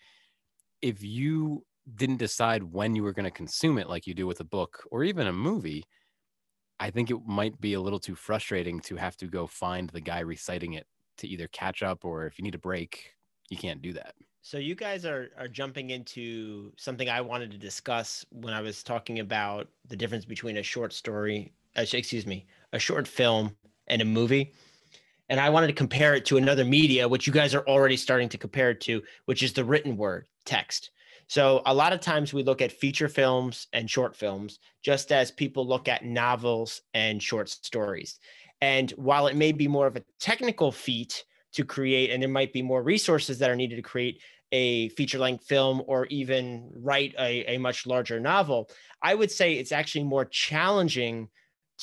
if you didn't decide when you were going to consume it like you do with a book or even a movie, I think it might be a little too frustrating to have to go find the guy reciting it to either catch up or if you need a break, you can't do that. So you guys are are jumping into something I wanted to discuss when I was talking about the difference between a short story, uh, excuse me, a short film and a movie. And I wanted to compare it to another media, which you guys are already starting to compare it to, which is the written word, text. So a lot of times we look at feature films and short films, just as people look at novels and short stories. And while it may be more of a technical feat to create, and there might be more resources that are needed to create a feature length film or even write a, a much larger novel, I would say it's actually more challenging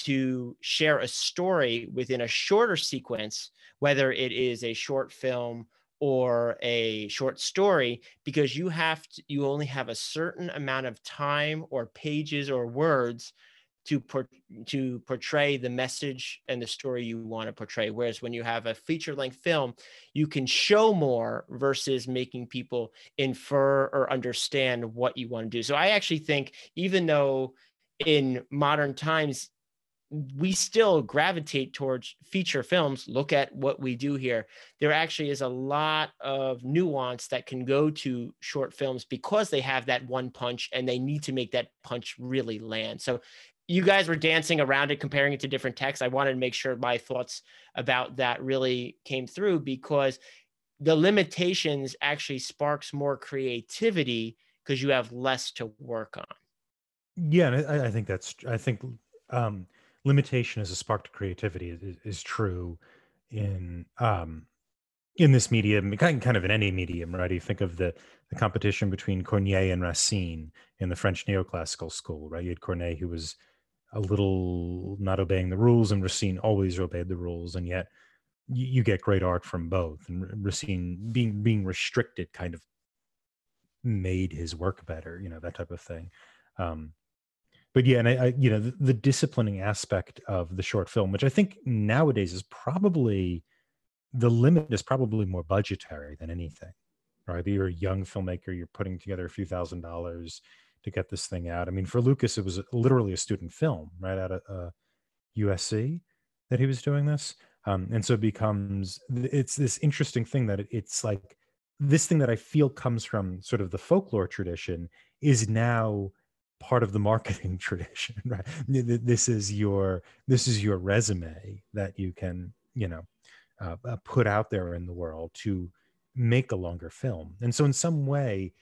to share a story within a shorter sequence, whether it is a short film or a short story because you have to, you only have a certain amount of time or pages or words to por- to portray the message and the story you want to portray. Whereas when you have a feature length film you can show more versus making people infer or understand what you want to do. So i actually think even though in modern times we still gravitate towards feature films. Look at what we do here. There actually is a lot of nuance that can go to short films because they have that one punch and they need to make that punch really land. So you guys were dancing around it, comparing it to different texts. I wanted to make sure my thoughts about that really came through because the limitations actually sparks more creativity because you have less to work on. Yeah, I, I think that's. I think um, limitation as a spark to creativity is, is true in um, in this medium, kind kind of in any medium, right? You think of the the competition between Corneille and Racine in the French neoclassical school, right? You had Corneille who was a little not obeying the rules, and Racine always obeyed the rules, and yet you, you get great art from both. And Racine being being restricted kind of made his work better, you know, that type of thing. Um, but yeah, and I, I you know, the, the, disciplining aspect of the short film, which I think nowadays is probably the limit is probably more budgetary than anything, right? You're a young filmmaker, you're putting together a few thousand dollars to get this thing out. I mean, for Lucas, it was literally a student film, right, out of uh, USC that he was doing this, um, and so it becomes it's this interesting thing that it, it's like this thing that I feel comes from sort of the folklore tradition is now part of the marketing tradition right? This is your this is your resume that you can you know uh, uh, put out there in the world to make a longer film. And so in some way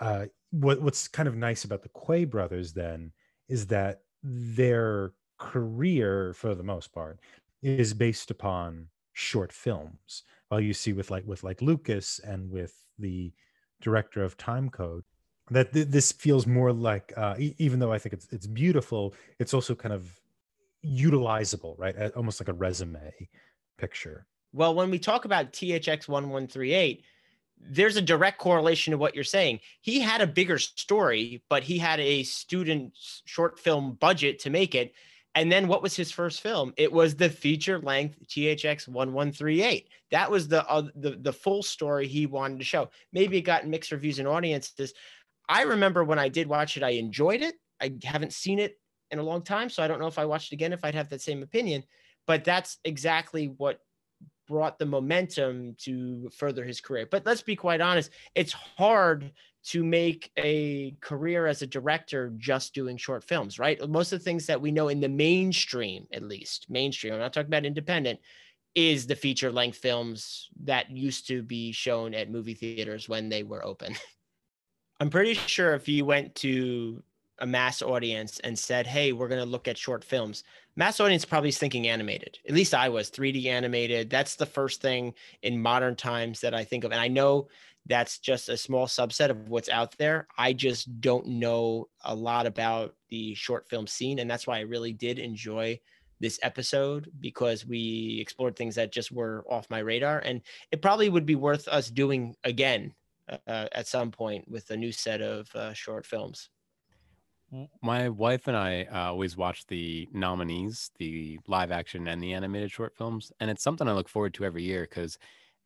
uh, what, what's kind of nice about the Quay brothers then is that their career for the most part is based upon short films. While you see with like with like lucas and with the director of time code that th- this feels more like uh, e- even though i think it's it's beautiful it's also kind of utilizable right almost like a resume picture well when we talk about thx 1138 there's a direct correlation to what you're saying he had a bigger story but he had a student short film budget to make it and then what was his first film? It was the feature length THX 1138. That was the, uh, the the full story he wanted to show. Maybe it got mixed reviews and audiences, I remember when I did watch it, I enjoyed it. I haven't seen it in a long time, so I don't know if I watched it again if I'd have that same opinion. But that's exactly what brought the momentum to further his career. But let's be quite honest, it's hard to make a career as a director just doing short films, right? Most of the things that we know in the mainstream, at least mainstream, I'm not talking about independent, is the feature length films that used to be shown at movie theaters when they were open. I'm pretty sure if you went to a mass audience and said, "Hey, we're going to look at short films," mass audience probably is thinking animated. At least I was 3D animated. That's the first thing in modern times that I think of, and I know that's just a small subset of what's out there. I just don't know a lot about the short film scene, and that's why I really did enjoy this episode because we explored things that just were off my radar, and it probably would be worth us doing again uh, at some point with a new set of uh, short films. My wife and I uh, always watch the nominees, the live action and the animated short films, and it's something I look forward to every year because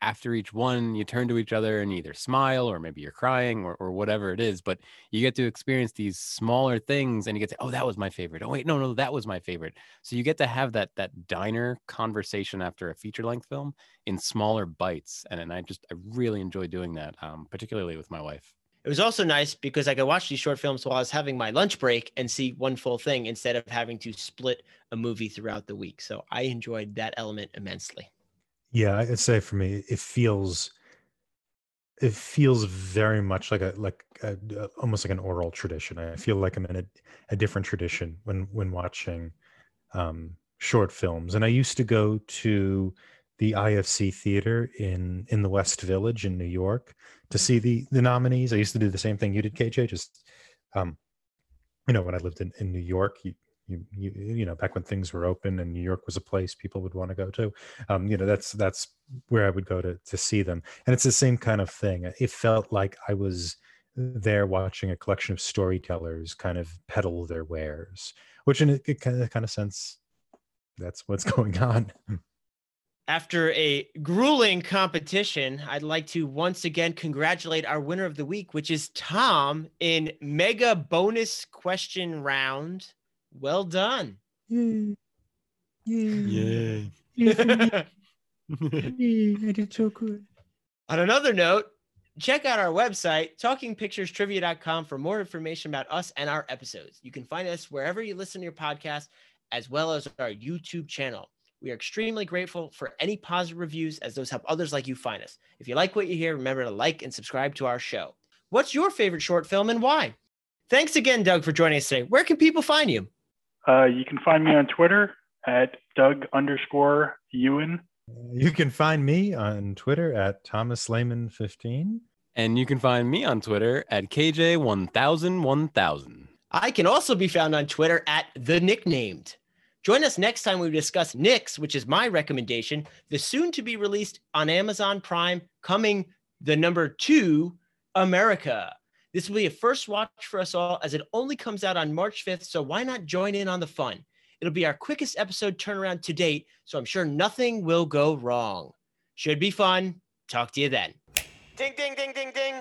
after each one, you turn to each other and either smile or maybe you're crying or, or whatever it is. But you get to experience these smaller things and you get to, oh, that was my favorite. Oh, wait, no, no, that was my favorite. So you get to have that that diner conversation after a feature length film in smaller bites. And, and I just I really enjoy doing that, um, particularly with my wife. It was also nice because I could watch these short films while I was having my lunch break and see one full thing instead of having to split a movie throughout the week. So I enjoyed that element immensely. Yeah, I'd say for me, it feels it feels very much like a like a, almost like an oral tradition. I feel like I'm in a, a different tradition when when watching um, short films. And I used to go to the IFC theater in in the West Village in New York to see the the nominees. I used to do the same thing you did, KJ. Just um, you know, when I lived in in New York, you you you you know back when things were open and New York was a place people would want to go to. Um, you know, that's that's where I would go to to see them, and it's the same kind of thing. It felt like I was there watching a collection of storytellers kind of peddle their wares, which in a kind of kind of sense, that's what's going on. After a grueling competition, I'd like to once again congratulate our winner of the week, which is Tom in mega bonus question round. Well done. Yay! Yay! Yay. I did so good. On another note, check out our website, talkingpicturestrivia.com, for more information about us and our episodes. You can find us wherever you listen to your podcast, as well as our YouTube channel. We are extremely grateful for any positive reviews, as those help others like you find us. If you like what you hear, remember to like and subscribe to our show. What's your favorite short film and why? Thanks again, Doug, for joining us today. Where can people find you? Uh, you can find me on Twitter at Doug underscore Ewan. You can find me on Twitter at Thomas Lehman 15. And you can find me on Twitter at KJ10001000. I can also be found on Twitter at the nicknamed. Join us next time we discuss Nix, which is my recommendation, the soon to be released on Amazon Prime, coming the number two, America. This will be a first watch for us all as it only comes out on March 5th, so why not join in on the fun? It'll be our quickest episode turnaround to date, so I'm sure nothing will go wrong. Should be fun. Talk to you then. Ding, ding, ding, ding, ding.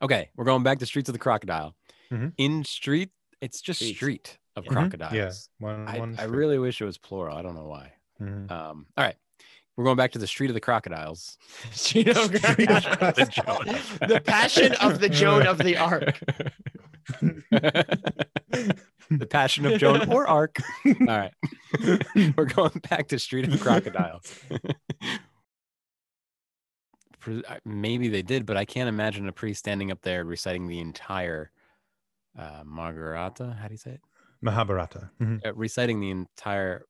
Okay, we're going back to Streets of the Crocodile. Mhm. In Street, it's just Streets. Street of Mhm. Crocodiles. Yeah, one, I, one I for- really wish it was plural. I don't know why. Mhm. Um, all right, we're going back to the Street of the Crocodiles. Street of Street. The the passion of the Joan of the Ark. the Passion of Joan or Ark. All right, we're going back to Street of Crocodiles. Maybe they did, but I can't imagine a priest standing up there reciting the entire uh, Margarata. How do you say it? Mahabharata. Mhm. Uh, reciting the entire.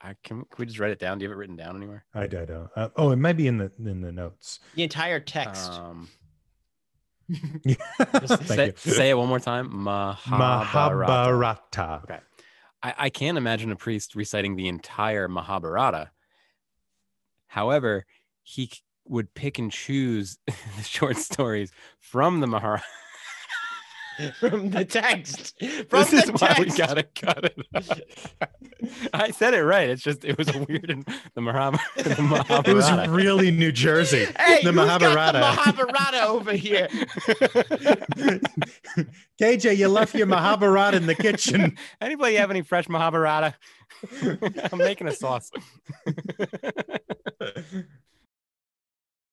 I can, can we just write it down? Do you have it written down anywhere? I, I don't. Uh, oh, it might be in the in the notes. The entire text. Um, Thank say, say it one more time. Mahabharata. Mahabharata. Okay. I, I can't imagine a priest reciting the entire Mahabharata. However, he would pick and choose the short stories from the Mahabharata. from the text. From This is why we gotta cut it. I said it right. It's just it was a weird in the Mahabharata. The It was really New Jersey. Hey, the Mahabharata. the Mahabharata over here. KJ, you left your Mahabharata in the kitchen. Anybody have any fresh Mahabharata? I'm making a sauce.